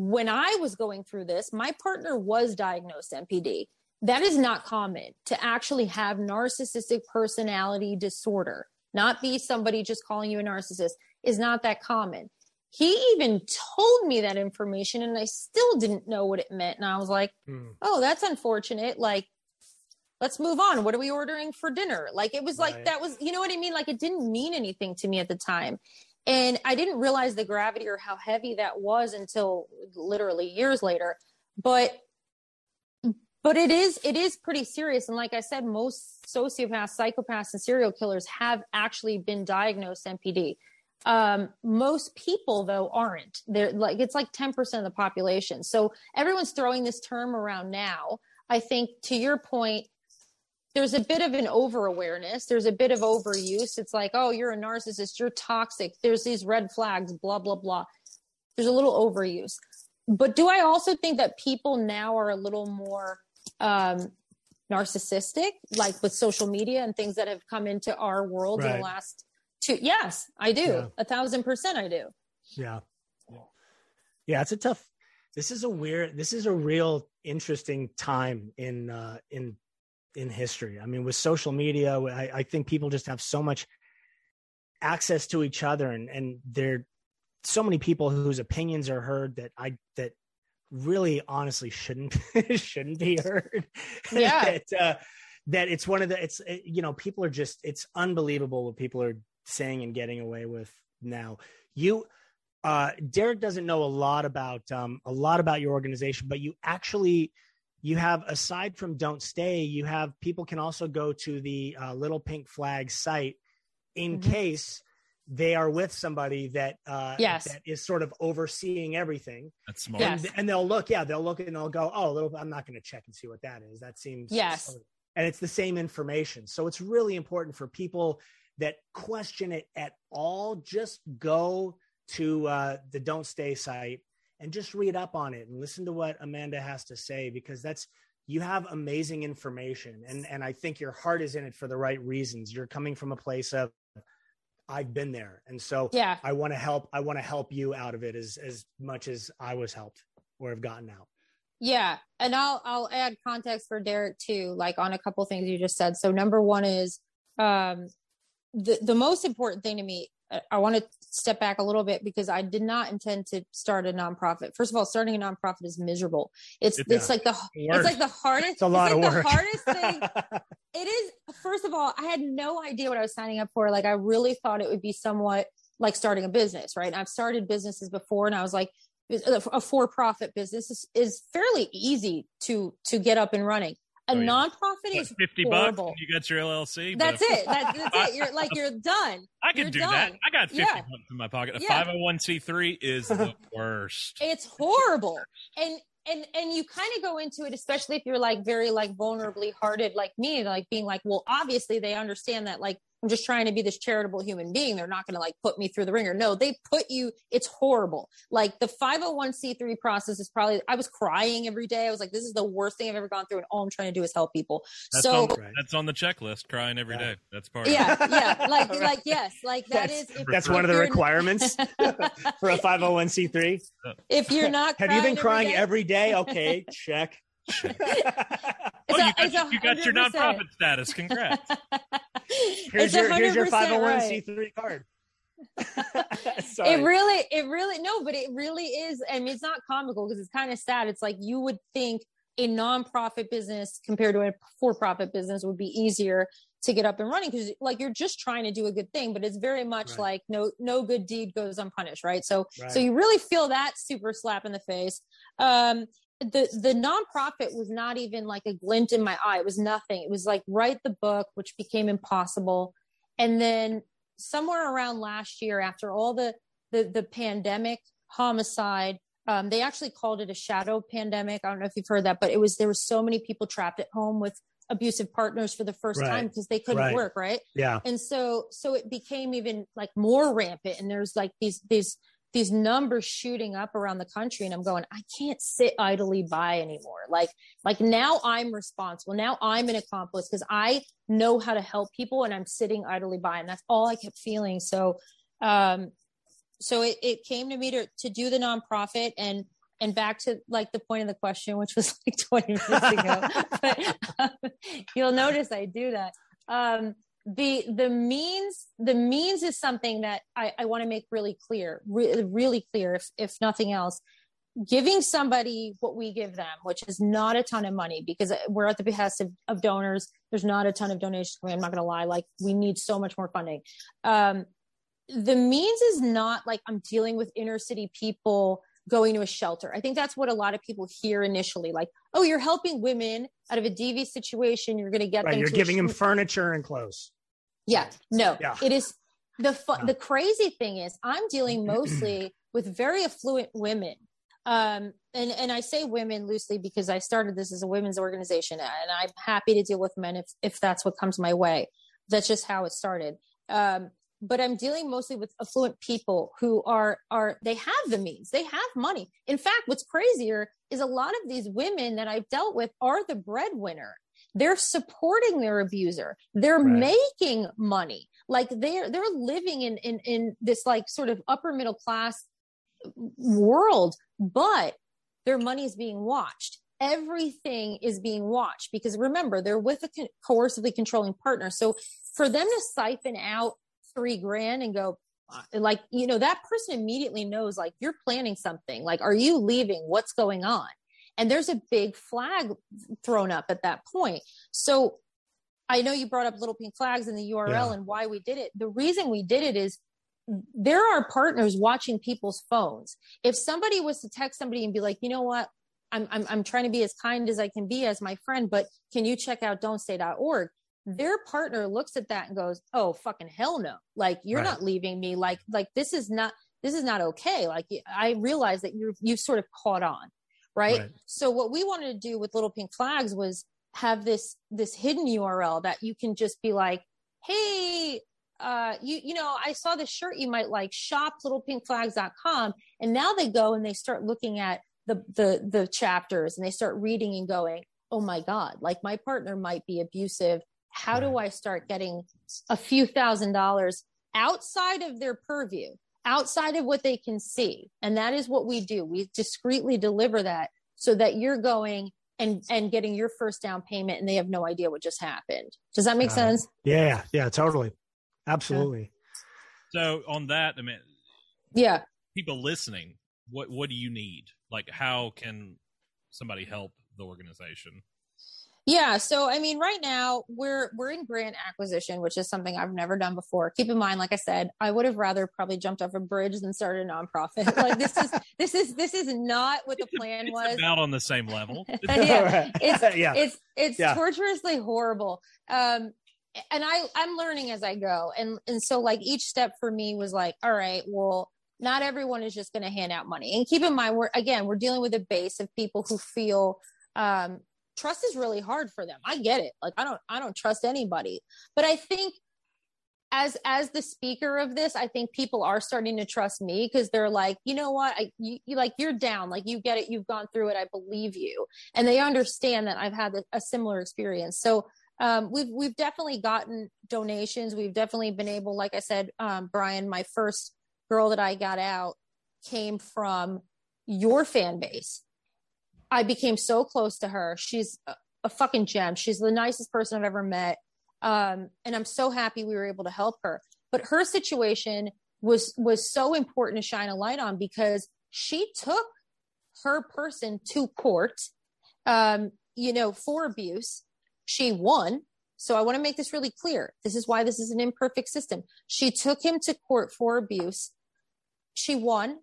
When I was going through this, my partner was diagnosed NPD that is not common to actually have narcissistic personality disorder, not be somebody just calling you a narcissist, is not that common. He even told me that information and I still didn't know what it meant. And I was like, mm. oh, that's unfortunate. Like, let's move on. What are we ordering for dinner? Like, it was like, right. that was, you know what I mean? Like, it didn't mean anything to me at the time. And I didn't realize the gravity or how heavy that was until literally years later. But but it is it is pretty serious. And like i said most sociopaths psychopaths and serial killers have actually been diagnosed npd um, most people though aren't. They're like it's like 10% of the population. So everyone's throwing this term around now. I think to your point there's a bit of an over awareness there's a bit of overuse it's like oh you're a narcissist you're toxic there's these red flags blah blah blah there's a little overuse but do i also think that people now are a little more um, narcissistic, like with social media and things that have come into our world right. in the last two. Yes, I do. Yeah. A thousand percent, I do. Yeah. Yeah, it's a tough. This is a weird. This is a real interesting time in uh, in in history. I mean, with social media, I, I think people just have so much access to each other, and and there so many people whose opinions are heard that I that really honestly shouldn't shouldn't be heard. Yeah. that, uh, that it's one of the it's it, you know people are just it's unbelievable what people are saying and getting away with now. You uh Derek doesn't know a lot about um a lot about your organization, but you actually you have aside from don't stay you have people can also go to the uh, little pink flag site in mm-hmm. case they are with somebody that uh yes. that is sort of overseeing everything. That's smart. Yes. And, and they'll look, yeah, they'll look and they'll go, oh, little, I'm not going to check and see what that is. That seems yes. And it's the same information. So it's really important for people that question it at all. Just go to uh, the Don't Stay site and just read up on it and listen to what Amanda has to say because that's you have amazing information and and I think your heart is in it for the right reasons. You're coming from a place of I've been there. And so yeah, I want to help. I want to help you out of it as, as much as I was helped or have gotten out. Yeah. And I'll, I'll add context for Derek too, like on a couple things you just said. So number one is, um, the, the most important thing to me I want to step back a little bit because I did not intend to start a nonprofit. First of all, starting a nonprofit is miserable. It's it's, it's like the it's like the hardest. It's a lot it's like of work. The hardest thing. it is. First of all, I had no idea what I was signing up for. Like I really thought it would be somewhat like starting a business, right? And I've started businesses before, and I was like, a for-profit business is, is fairly easy to to get up and running a oh, yeah. nonprofit is 50 horrible. bucks you got your llc that's it that's, that's it you're like you're done i can do done. that i got 50 yeah. bucks in my pocket a yeah. 501c3 is the worst it's horrible and and and you kind of go into it especially if you're like very like vulnerably hearted like me like being like well obviously they understand that like I'm just trying to be this charitable human being. They're not going to like put me through the ringer. No, they put you, it's horrible. Like the 501c3 process is probably, I was crying every day. I was like, this is the worst thing I've ever gone through. And all I'm trying to do is help people. That's so on, that's on the checklist, crying every day. That's part yeah, Yeah. Like, like, yes, like that that's, is. that's one of the requirements for a 501c3. If you're not, have you been crying every day? every day? Okay. Check. Oh, you got, you got your nonprofit status. Congrats. here's your here's your 501c3 right. card. it really, it really, no, but it really is. I mean, it's not comical because it's kind of sad. It's like you would think a nonprofit business compared to a for-profit business would be easier to get up and running because like you're just trying to do a good thing but it's very much right. like no no good deed goes unpunished right so right. so you really feel that super slap in the face um the the nonprofit was not even like a glint in my eye. It was nothing. It was like write the book, which became impossible. And then somewhere around last year, after all the the, the pandemic, homicide, um, they actually called it a shadow pandemic. I don't know if you've heard that, but it was there were so many people trapped at home with abusive partners for the first right. time because they couldn't right. work, right? Yeah. And so so it became even like more rampant. And there's like these these these numbers shooting up around the country and i'm going i can't sit idly by anymore. Like like now i'm responsible. Now i'm an accomplice because i know how to help people and i'm sitting idly by and that's all i kept feeling. So um so it, it came to me to to do the nonprofit and and back to like the point of the question which was like 20 minutes ago but um, you'll notice i do that. Um the the means the means is something that I, I want to make really clear, re- really clear, if if nothing else. Giving somebody what we give them, which is not a ton of money, because we're at the behest of, of donors. There's not a ton of donations. I'm not going to lie; like we need so much more funding. Um, the means is not like I'm dealing with inner city people going to a shelter. I think that's what a lot of people hear initially. Like, oh, you're helping women out of a DV situation. You're going to get right, them. You're giving them furniture and clothes. Yeah, no, yeah. it is the fu- the crazy thing is I'm dealing mostly with very affluent women. Um, and, and I say women loosely because I started this as a women's organization and I'm happy to deal with men if, if that's what comes my way. That's just how it started. Um, but I'm dealing mostly with affluent people who are, are, they have the means, they have money. In fact, what's crazier is a lot of these women that I've dealt with are the breadwinner. They're supporting their abuser. They're right. making money. Like they're they're living in in in this like sort of upper middle class world but their money is being watched. Everything is being watched because remember they're with a coercively controlling partner. So for them to siphon out three grand and go uh, like you know that person immediately knows like you're planning something like are you leaving what's going on and there's a big flag thrown up at that point. So I know you brought up little pink flags in the URL yeah. and why we did it. The reason we did it is there are partners watching people's phones. If somebody was to text somebody and be like, you know what, I'm, I'm, I'm trying to be as kind as I can be as my friend, but can you check out don'tstay.org? Their partner looks at that and goes, oh, fucking hell no. Like, you're right. not leaving me. Like, like this is not, this is not okay. Like, I realize that you're, you've sort of caught on right? right? So what we wanted to do with Little Pink Flags was have this this hidden URL that you can just be like, hey, uh, you you know, I saw this shirt you might like, shop littlepinkflags.com. And now they go and they start looking at the the the chapters and they start reading and going, oh my God, like my partner might be abusive. How right. do I start getting a few thousand dollars outside of their purview, outside of what they can see. And that is what we do. We discreetly deliver that so that you're going and and getting your first down payment and they have no idea what just happened. Does that make sense? Yeah, yeah, totally. Absolutely. So on that, I mean, Yeah. people listening, what what do you need? Like, how can somebody help the organization? Yeah, so I mean, right now we're we're in grant acquisition, which is something I've never done before. Keep in mind, like I said, I would have rather probably jumped off a bridge than started a nonprofit. Like this is this is this is not what the plan It's was. about on the same level. Yeah, it's- yeah. It's it's Yeah. torturously horrible. Um, and I I'm learning as I go, and and so like each step for me was like, all right, well, not everyone is just going to hand out money. And keep in mind, we're again we're dealing with a base of people who feel um, trust is really hard for them. I get it. Like I don't I don't trust anybody, but I think as as the speaker of this, I think people are starting to trust me because they're like, you know what, I you, you like you're down, like you get it, you've gone through it, I believe you, and they understand that I've had a, a similar experience. So um, we've we've definitely gotten donations. We've definitely been able, like I said, um, Brian, my first girl that I got out came from your fan base. I became so close to her. She's a, fucking gem. She's the nicest person I've ever met. Um, and I'm so happy we were able to help her. But her situation was was so important to shine a light on because she took her person to court, um, you know, for abuse. She won. So I want to make this really clear. This is why this is an imperfect system. She took him to court for abuse. She won.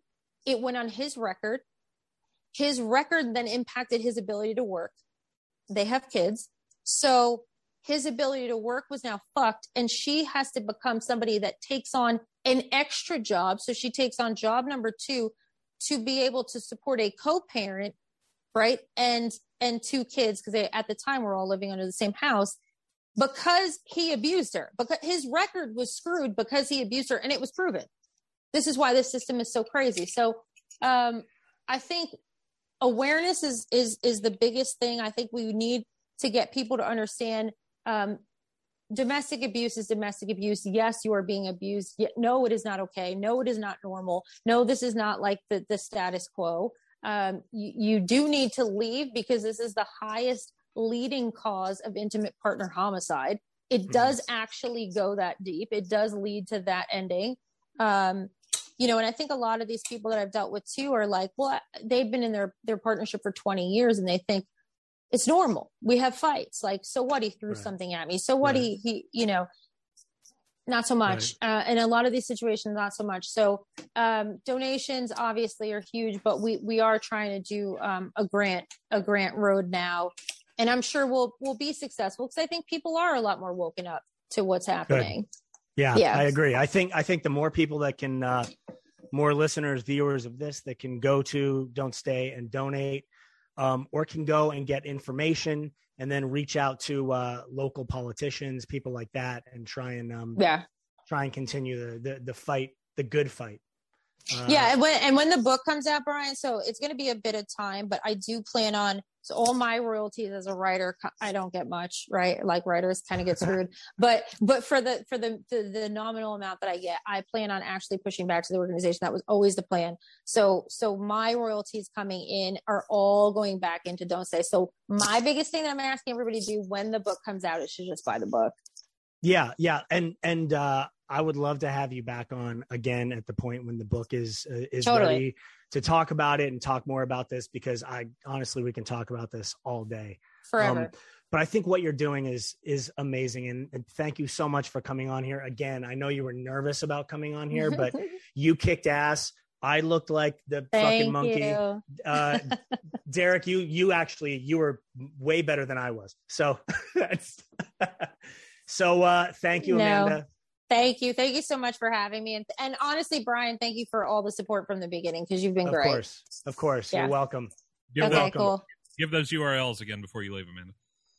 It went on his record. His record then impacted his ability to work. They have kids. So his ability to work was now fucked. And she has to become somebody that takes on an extra job. So she takes on job number two to be able to support a co-parent, right? And and two kids, because they at the time were all living under the same house, because he abused her. Because his record was screwed because he abused her, and it was proven. This is why this system is so crazy. So um I think awareness is is is the biggest thing. I think we need to get people to understand um, domestic abuse is domestic abuse. Yes, you are being abused. No, it is not okay. No, it is not normal. No, this is not like the, the status quo. Um, you, you do need to leave because this is the highest leading cause of intimate partner homicide. It does actually go that deep. It does lead to that ending. Um, you know, and I think a lot of these people that I've dealt with too are like, well, they've been in their their partnership for 20 years and they think it's normal. We have fights. Like, so what? He threw Right. something at me. So what? Right. He, he, you know, not so much. Uh, in a lot of these situations, not so much. So, um, donations obviously are huge, but we, we are trying to do, um, a grant, a grant road now. And I'm sure we'll, we'll be successful because I think people are a lot more woken up to what's happening. Yeah, Yeah. I agree. I think I think the more people that can, uh, more listeners, viewers of this that can go to Don't Stay and donate, um, or can go and get information and then reach out to uh, local politicians, people like that, and try and um, Yeah. try and continue the, the the fight, the good fight. Uh, yeah and when and when the book comes out brian so it's going to be a bit of time but i do plan on so all my royalties as a writer i don't get much right? Like writers kind of get screwed. But but for the for the, the the nominal amount that i get i plan on actually pushing back to the organization. That was always the plan. So so my royalties coming in are all going back into Don't Stay. So my biggest thing that i'm asking everybody to do when the book comes out is to just buy the book. Yeah, yeah, and and uh, I would love to have you back on again at the point when the book is uh, is Totally. ready to talk about it and talk more about this because I honestly we can talk about this all day. forever Um, but I think what you're doing is is amazing, and, and thank you so much for coming on here again. I know you were nervous about coming on here, but you kicked ass. I looked like the fucking monkey. Uh, Derek, you you actually you were way better than I was. So that's so. Uh, thank you, No. Amanda. Thank you. Thank you so much for having me. And, and honestly, Brian, thank you for all the support from the beginning because you've been Of great. Of course, of course, Yeah. you're welcome. Give, Okay, those, welcome. cool. give those URLs again before you leave, Amanda.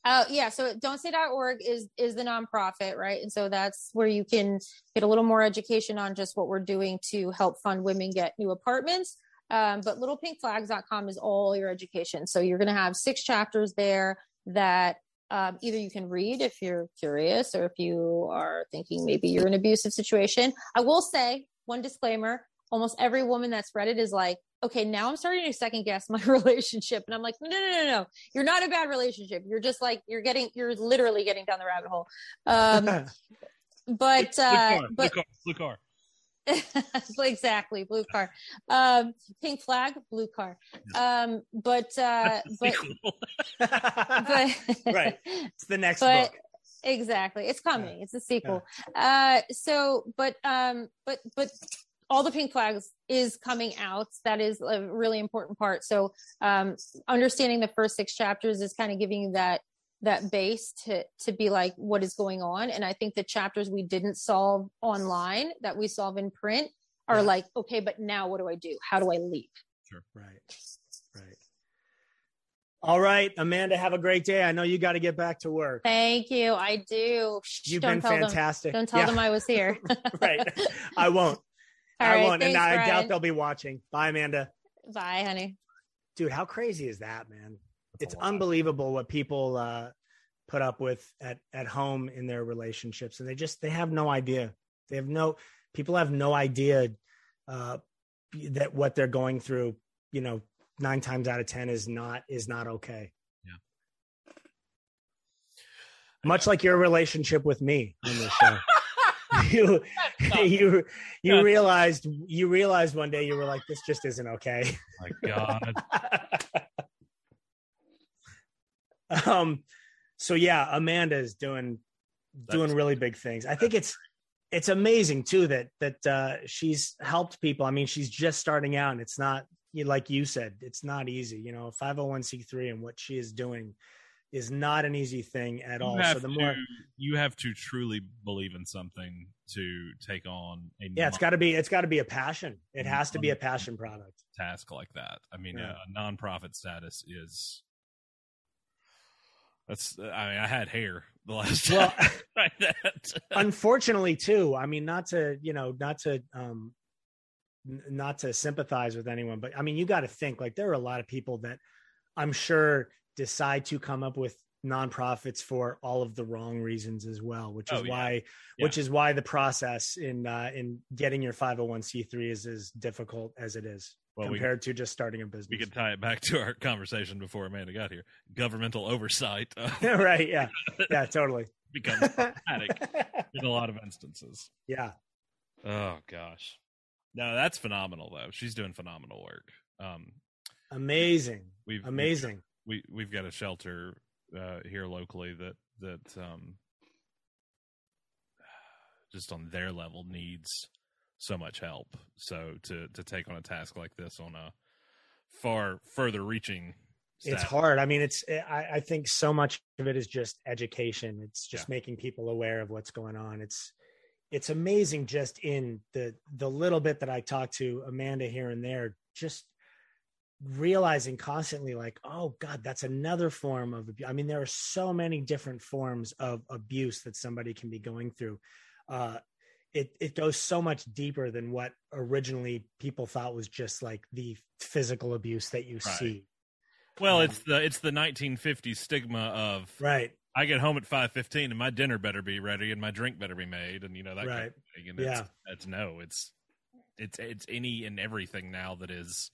Uh, yeah. So don'tstay.org is, is the nonprofit, right? And so that's where you can get a little more education on just what we're doing to help fund women get new apartments. Um, but littlepinkflags.com is all your education. So you're going to have six chapters there that um, either you can read if you're curious or if you are thinking maybe you're in an abusive situation. I will say one disclaimer almost every woman that's read it is like, okay, now I'm starting to second guess my relationship. And I'm like, no, no, no, no, you're not a bad relationship. You're just like, you're getting, you're literally getting down the rabbit hole. Um, but, uh, but blue car, blue car. exactly blue car. Um pink flag blue car. Um but uh but, but right. It's the next but book. exactly. It's coming it's a sequel. Uh so but um but but all the pink flags is coming out. That is a really important part. So um understanding the first six chapters is kind of giving you that that base to to be like what is going on? And i think the chapters we didn't solve online that we solve in print are Yeah. like okay but now what do i do? How do i leave right. Right. All right amanda have a great day. I know you got to get back to work. Thank you. I do. You've don't been fantastic them. don't tell Yeah, them i was here. Right. I won't. All i right, won't and thanks, i doubt they'll be watching. Bye amanda. Bye honey. Dude how crazy is that man it's unbelievable what people uh put up with at at home in their relationships and they just they have no idea. They have no people have no idea uh that what they're going through you know nine times out of ten is not is not okay. Yeah. much like your relationship with me on this show. You you you realized you realized one day you were like this just isn't okay. My God. um so yeah amanda is doing doing really big things. I think it's it's amazing too that that uh she's helped people. I mean she's just starting out and it's not like you said it's not easy. You know 501c3 and what she is doing is not an easy thing at all. so the more you have to truly believe in something to take on a yeah it's got to be it's got to be a passion. It has to be a passion product. task like that. I mean, Yeah. a, a nonprofit status is that's. I mean, I had hair the last well unfortunately too i mean not to you know not to um n- not to sympathize with anyone but i mean you got to think like there are a lot of people that i'm sure decide to come up with nonprofits for all of the wrong reasons as well which is Oh, yeah. why which is why the process in uh in getting your 501c3 is as difficult as it is well, we, compared to just starting a business we could tie it back to our conversation before Amanda got here. Governmental oversight uh, right yeah yeah totally becomes problematic in a lot of instances. yeah Oh gosh, no, that's phenomenal though. She's doing phenomenal work. Um, amazing we've we've- amazing we we've got a shelter uh, here locally that that um, just on their level needs so much help. So to to take on a task like this on a far further reaching, it's hard. I mean it's I, I think so much of it is just education. It's just making people aware of what's going on. It's it's amazing just in the the little bit that i talk to amanda here and there just realizing constantly like oh god that's another form of abuse i mean there are so many different forms of abuse that somebody can be going through. Uh it it goes so much deeper than what originally people thought was just like the physical abuse that you Right. see Well, Um, it's the it's the 1950s stigma of right I get home at 5:15 and my dinner better be ready and my drink better be made and you know that kind Right. of thing. And Yeah. it's, it's no, it's it's it's any and everything now that is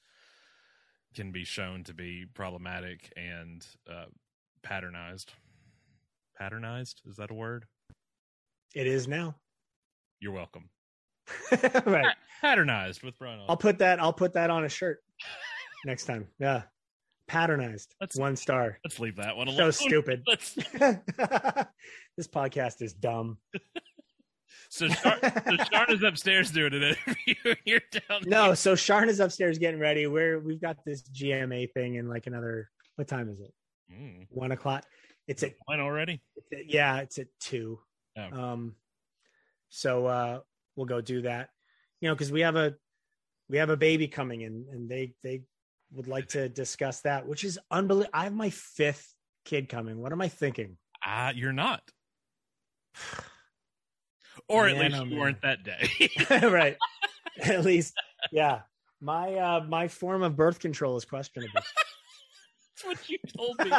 can be shown to be problematic and uh, patternized. Patternized is that a word? it is now You're welcome. right Patternized with Brian. i'll put that i'll put that on a shirt next time yeah patternized Let's- one star Let's leave that one alone. so stupid this podcast is dumb so Char- so Sharna's upstairs doing an interview. You're down. no so Sharn is upstairs getting ready we're we've got this gma thing in like another what time is it Mm, one o'clock it's at one already? It's at- yeah, it's at two. Oh. Um, so uh, we'll go do that. You know, because we have a we have a baby coming in, and they they would like to discuss that, which is unbelievable. I have my fifth kid coming. What am I thinking? Ah, you're not. Or at Man, least oh, you weren't that day. right. At least, yeah. My uh my form of birth control is questionable. That's what you told me.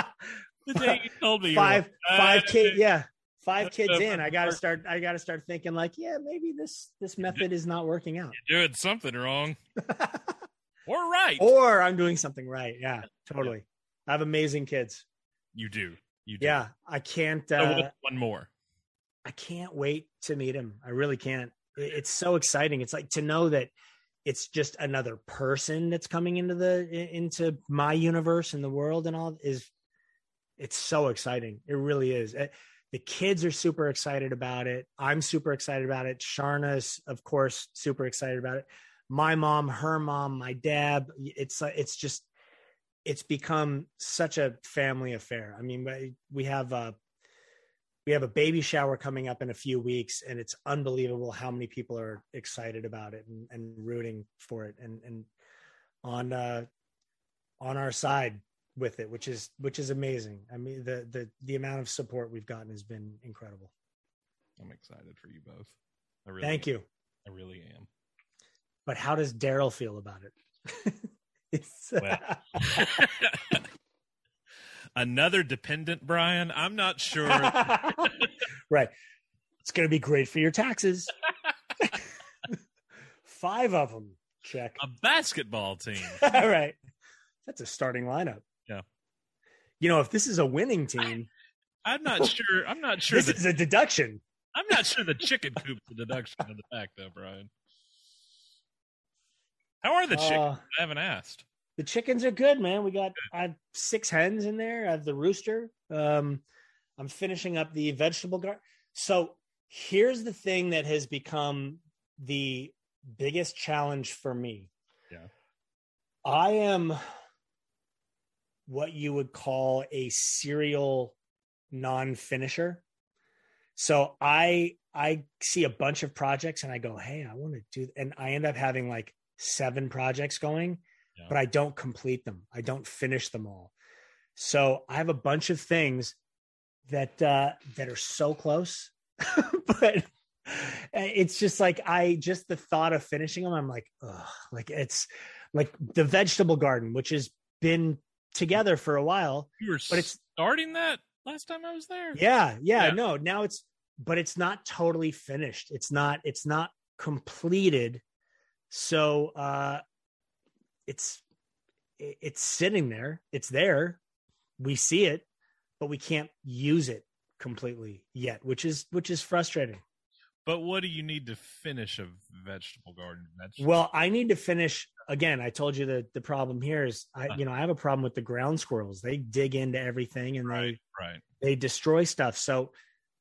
The day you told me five like, five "Uh, kids yeah five kids in i gotta start i gotta start thinking like yeah maybe this this method is not working out. You're doing something wrong. Or right. or i'm doing something right. Yeah totally. I have amazing kids. You do. You do. yeah i can't uh, one more. i can't wait to meet him. I really can't. It's so exciting. It's like to know that it's just another person that's coming into the into my universe and the world and all is it's so exciting. It really is the kids are super excited about it. I'm super excited about it. Sharna's of course super excited about it. My mom her mom my dad. It's it's just it's become such a family affair. I mean we- we have a we have a baby shower coming up in a few weeks and it's unbelievable how many people are excited about it and, and rooting for it and and on uh on our side with it which is which is amazing i mean the the the amount of support we've gotten has been incredible I'm excited for you both. I really thank you I really am. but how does daryl feel about it it's uh, Well. Another dependent, Brian. I'm not sure. right it's going to be great for your taxes five of them check a basketball team. All right. That's a starting lineup. You know, if this is a winning team, I'm not sure. I'm not sure this that is a deduction. I'm not sure the chicken coop's a deduction of the fact, though, Brian. How are the chickens? Uh, I haven't asked. the chickens are good, man. We got I have six hens in there. I have the rooster. Um, I'm finishing up the vegetable garden. So here's the thing that has become the biggest challenge for me. Yeah. I am what you would call a serial non-finisher. So I I see a bunch of projects and I go, "Hey, I want to do," and I end up having like seven projects going, Yeah. but I don't complete them. I don't finish them all. So I have a bunch of things that uh, that are so close, but it's just like I just the thought of finishing them. I'm like, ugh, like it's like the vegetable garden, which has been together for a while. You were but it's- starting that last time I was there. Yeah, yeah, Yeah. no, now it's but it's not totally finished. It's not it's not completed. So uh it's it's sitting there. It's there. We see it, but we can't use it completely yet, which is which is frustrating. But what do you need to finish a vegetable garden? Vegetable? Well, I need to finish again. I told you that the problem here is I you know, I have a problem with the ground squirrels. They dig into everything and they right, right. they destroy stuff so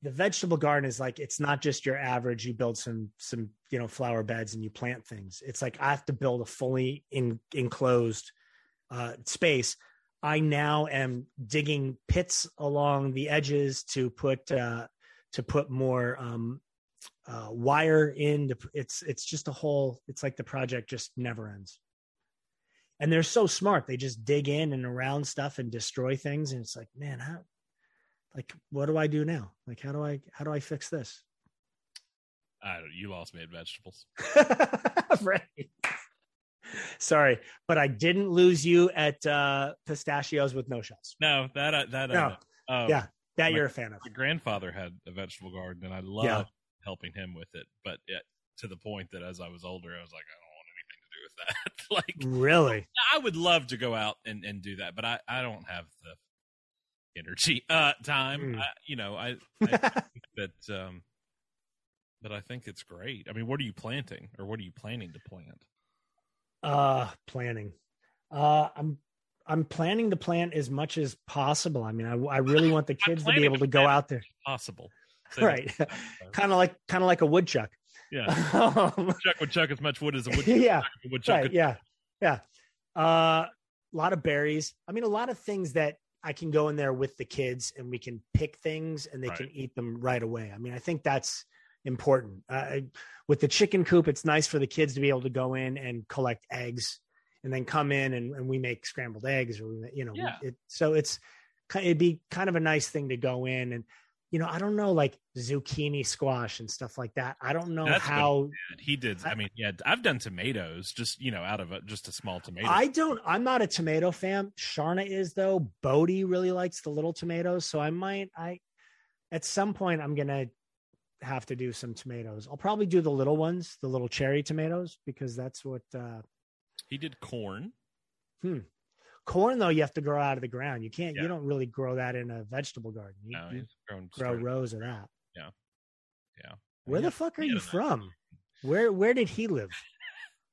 the vegetable garden is like it's not just your average you build some some you know flower beds and you plant things it's like i have to build a fully in, enclosed uh, space i now am digging pits along the edges to put uh, to put more um, uh, wire in to, it's it's just a whole it's like the project just never ends and they're so smart they just dig in and around stuff and destroy things and it's like man how like what do i do now like how do i how do i fix this I don't, you lost me at vegetables. right sorry but i didn't lose you at uh pistachios with no shells No, that I, that No. Oh, Yeah. that My- you're a fan of My grandfather had a vegetable garden, and I loved Yeah. Helping him with it. But it, to the point that as I was older, I was like, I don't want anything to do with that. like, really I would love to go out and, and do that, but I, I don't have the energy, uh, time. Mm. I, you know, I, I think that, um, but I think it's great. I mean, what are you planting, or what are you planning to plant? uh planning uh i'm i'm planning to plant as much as possible i mean i, I really want the kids to be able to to go out there Possible, right. Kind of like kind of like a woodchuck. Yeah, Um, chuck would chuck as much wood as a wood. yeah. Woodchuck right yeah. Yeah. Uh a lot of berries. I mean a lot of things that i can go in there with the kids and we can pick things and they Right. can eat them right away. I mean i think that's important. Uh, with the chicken coop it's nice for the kids to be able to go in and collect eggs and then come in and, and we make scrambled eggs or we, you know Yeah. it, so it's it'd be kind of a nice thing to go in and you know, I don't know, like zucchini squash and stuff like that. I don't know That's how. He did. I mean, yeah, I've done tomatoes, just you know, out of a, just a small tomato. I don't. I'm not a tomato fan. Sharna is though. Bodie really likes the little tomatoes, so I might. I at some point I'm gonna have to do some tomatoes. I'll probably do the little ones, the little cherry tomatoes, because that's what. uh he did corn. Corn though, you have to grow out of the ground. You can't. Yeah. You don't really grow that in a vegetable garden. You, No, you grow rows of that. Yeah. Yeah. Where Yeah, the fuck are you from? Where Where did he live?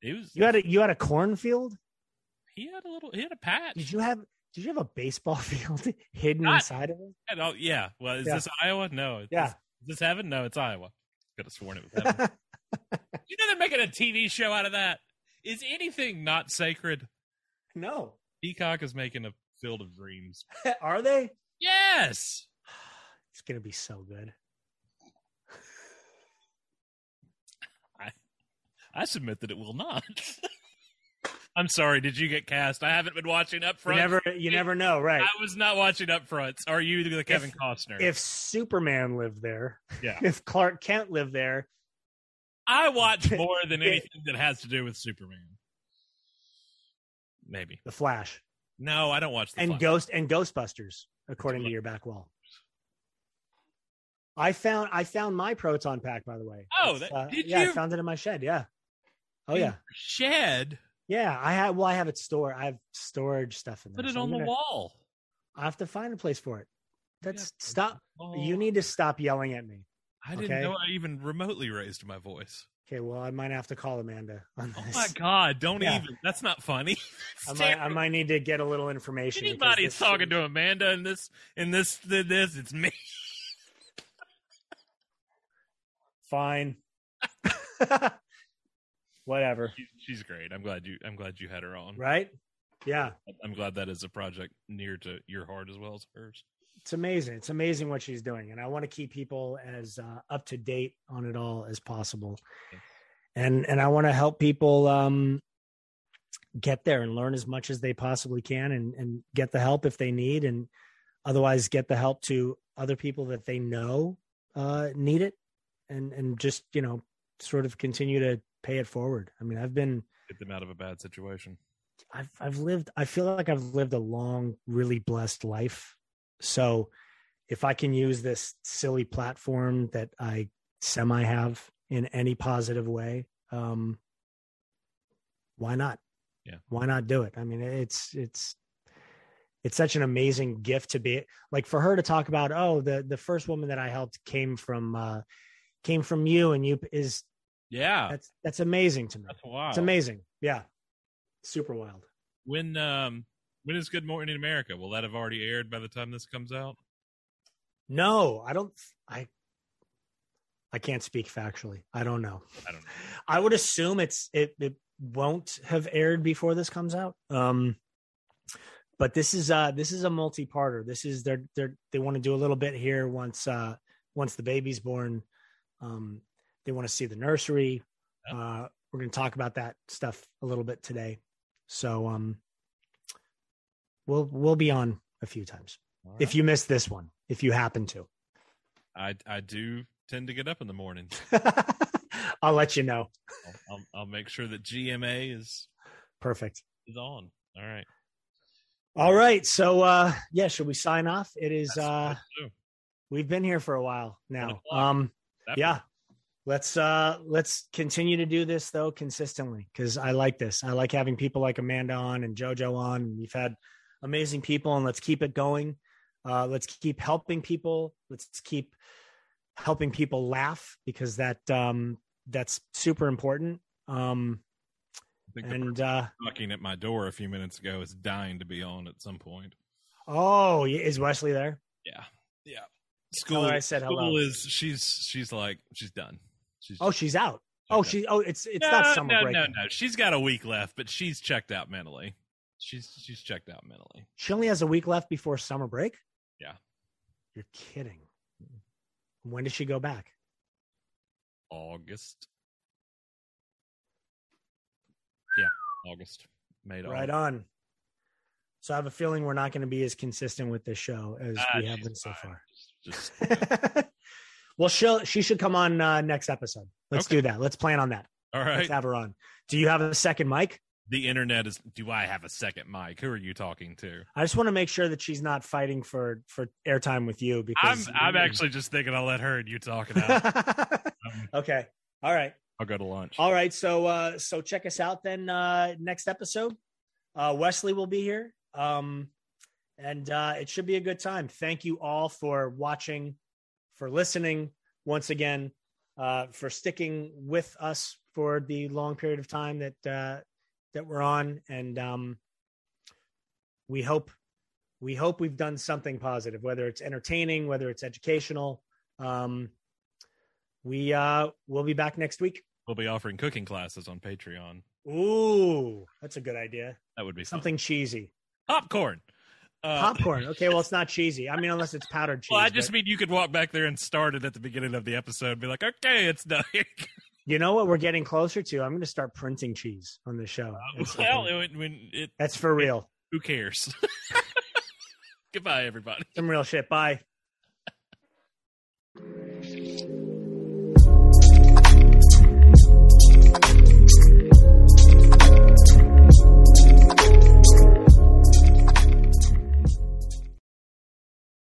It was. You had a you had a cornfield. he had a little. He had a patch. Did you have Did you have a baseball field hidden Not- inside of it? All- yeah. Well, is Yeah. this Iowa? No. Yeah. This, is this heaven? No, it's Iowa. Could have sworn it was heaven. you know they're making a TV show out of that. Is anything not sacred? no. Peacock is making a Field of Dreams. Are they? Yes. It's gonna be so good. I I submit that it will not. I'm sorry. Did you get cast? I haven't been watching up You front. never you never know, right? I was not watching up fronts. Are you the Kevin Costner? If Superman lived there, Yeah. if Clark Kent lived there, I watch more than anything that has to do with Superman. Maybe. the Flash No, I don't watch the and Flash. Ghost and Ghostbusters, according to your back wall. I found I found my proton pack by the way. Oh, that- uh, did you? yeah, you? I found it in my shed. Yeah. Oh In yeah, Shed. yeah. I have well, I have it stored. I have storage stuff in there. Put it so on I'm the wall. I have to find a place for it. That's Yeah. stop. You need to stop yelling at me. I didn't okay. know I even remotely raised my voice. Okay, well, I might have to call Amanda on Oh my god! Don't Yeah. even. That's not funny. I might, I might need to get a little information. Anybody's this- talking to Amanda in this in this in this. It's me. Fine. Whatever. She's great. I'm glad you. I'm glad you had her on. Right? Yeah. I'm glad that is a project near to your heart as well as hers. It's amazing. It's amazing what she's doing. And I want to keep people as uh, up to date on it all as possible. And and I want to help people um, get there and learn as much as they possibly can and, and get the help if they need and otherwise get the help to other people that they know uh, need it and and just, you know, sort of continue to pay it forward. I mean, I've been Get them out of a bad situation. I've I've lived I feel like I've lived a long, really blessed life. So if I can use this silly platform that I semi have in any positive way, um why not? Yeah. Why not do it? I mean, it's it's it's such an amazing gift to be like for her to talk about, oh, the the first woman that I helped came from uh came from you and you is Yeah, that's that's amazing to me. that's wild. It's amazing. Yeah. Super wild. When um when is Good Morning America? Will that have already aired by the time this comes out? No, I don't. I I can't speak factually. I don't know. I don't know. I would assume it's it it won't have aired before this comes out. Um, but this is uh this is a multi-parter. This is they're they're they want to do a little bit here once uh once the baby's born. Um, they want to see the nursery. Uh, we're going to talk about that stuff a little bit today. So um, we'll we'll be on a few times All if you miss this one, if you happen to. I I do tend to get up in the morning. I'll let you know. I'll, I'll, I'll make sure that GMA is Perfect. is on. All right. All right. So uh yeah, should we sign off? It is That's- uh we've been here for a while now. Um That- yeah. Let's uh let's continue to do this though consistently because I like this. I like having people like Amanda on and Jojo on. And we've had amazing people and let's keep it going. Uh let's keep helping people. Let's keep helping people laugh because that um that's super important. Um I think and uh knocking at my door a few minutes ago is dying to be on at some point. oh, is Wesley there? Yeah. Yeah. School. I said school hello. is she's she's like she's done. She's Oh, she's out. Oh, checked she. Oh, it's it's no, not summer no, break. No, no, She's got a week left, but she's checked out mentally. She's she's checked out mentally. She only has a week left before summer break. Yeah. You're kidding. When does she go back? August. Yeah, August. Made Right August. on. So I have a feeling we're not going to be as consistent with this show as Ah, we have been so fine. far. Just, Just well, she'll she should come on uh, next episode. Let's Okay. do that. Let's plan on that. All right. Let's have her on. Do you have a second mic? The internet is. Do I have a second mic? Who are you talking to? I just want to make sure that she's not fighting for for airtime with you I'm. because I'm actually just thinking I'll let her and you talk it. Um, okay. All right. I'll go to lunch. All right. So uh so check us out then uh next episode. Uh Wesley will be here. Um and uh it should be a good time. Thank you all for watching, for listening once again, uh for sticking with us for the long period of time that uh that we're on and um we hope we hope we've done something positive whether it's entertaining whether it's educational um we uh we'll be back next week We'll be offering cooking classes on Patreon. Ooh, that's a good idea. That would be fun. Something cheesy. popcorn. Uh, Popcorn. Okay, well, it's not cheesy. I mean, unless it's powdered cheese. Well, I just but mean you could walk back there and start it at the beginning of the episode and be like, okay, it's done. You know what we're getting closer to? I'm going to start printing cheese on the show. Uh, well, it, when it, that's for real. It, who cares? Goodbye, everybody. Some real shit. Bye.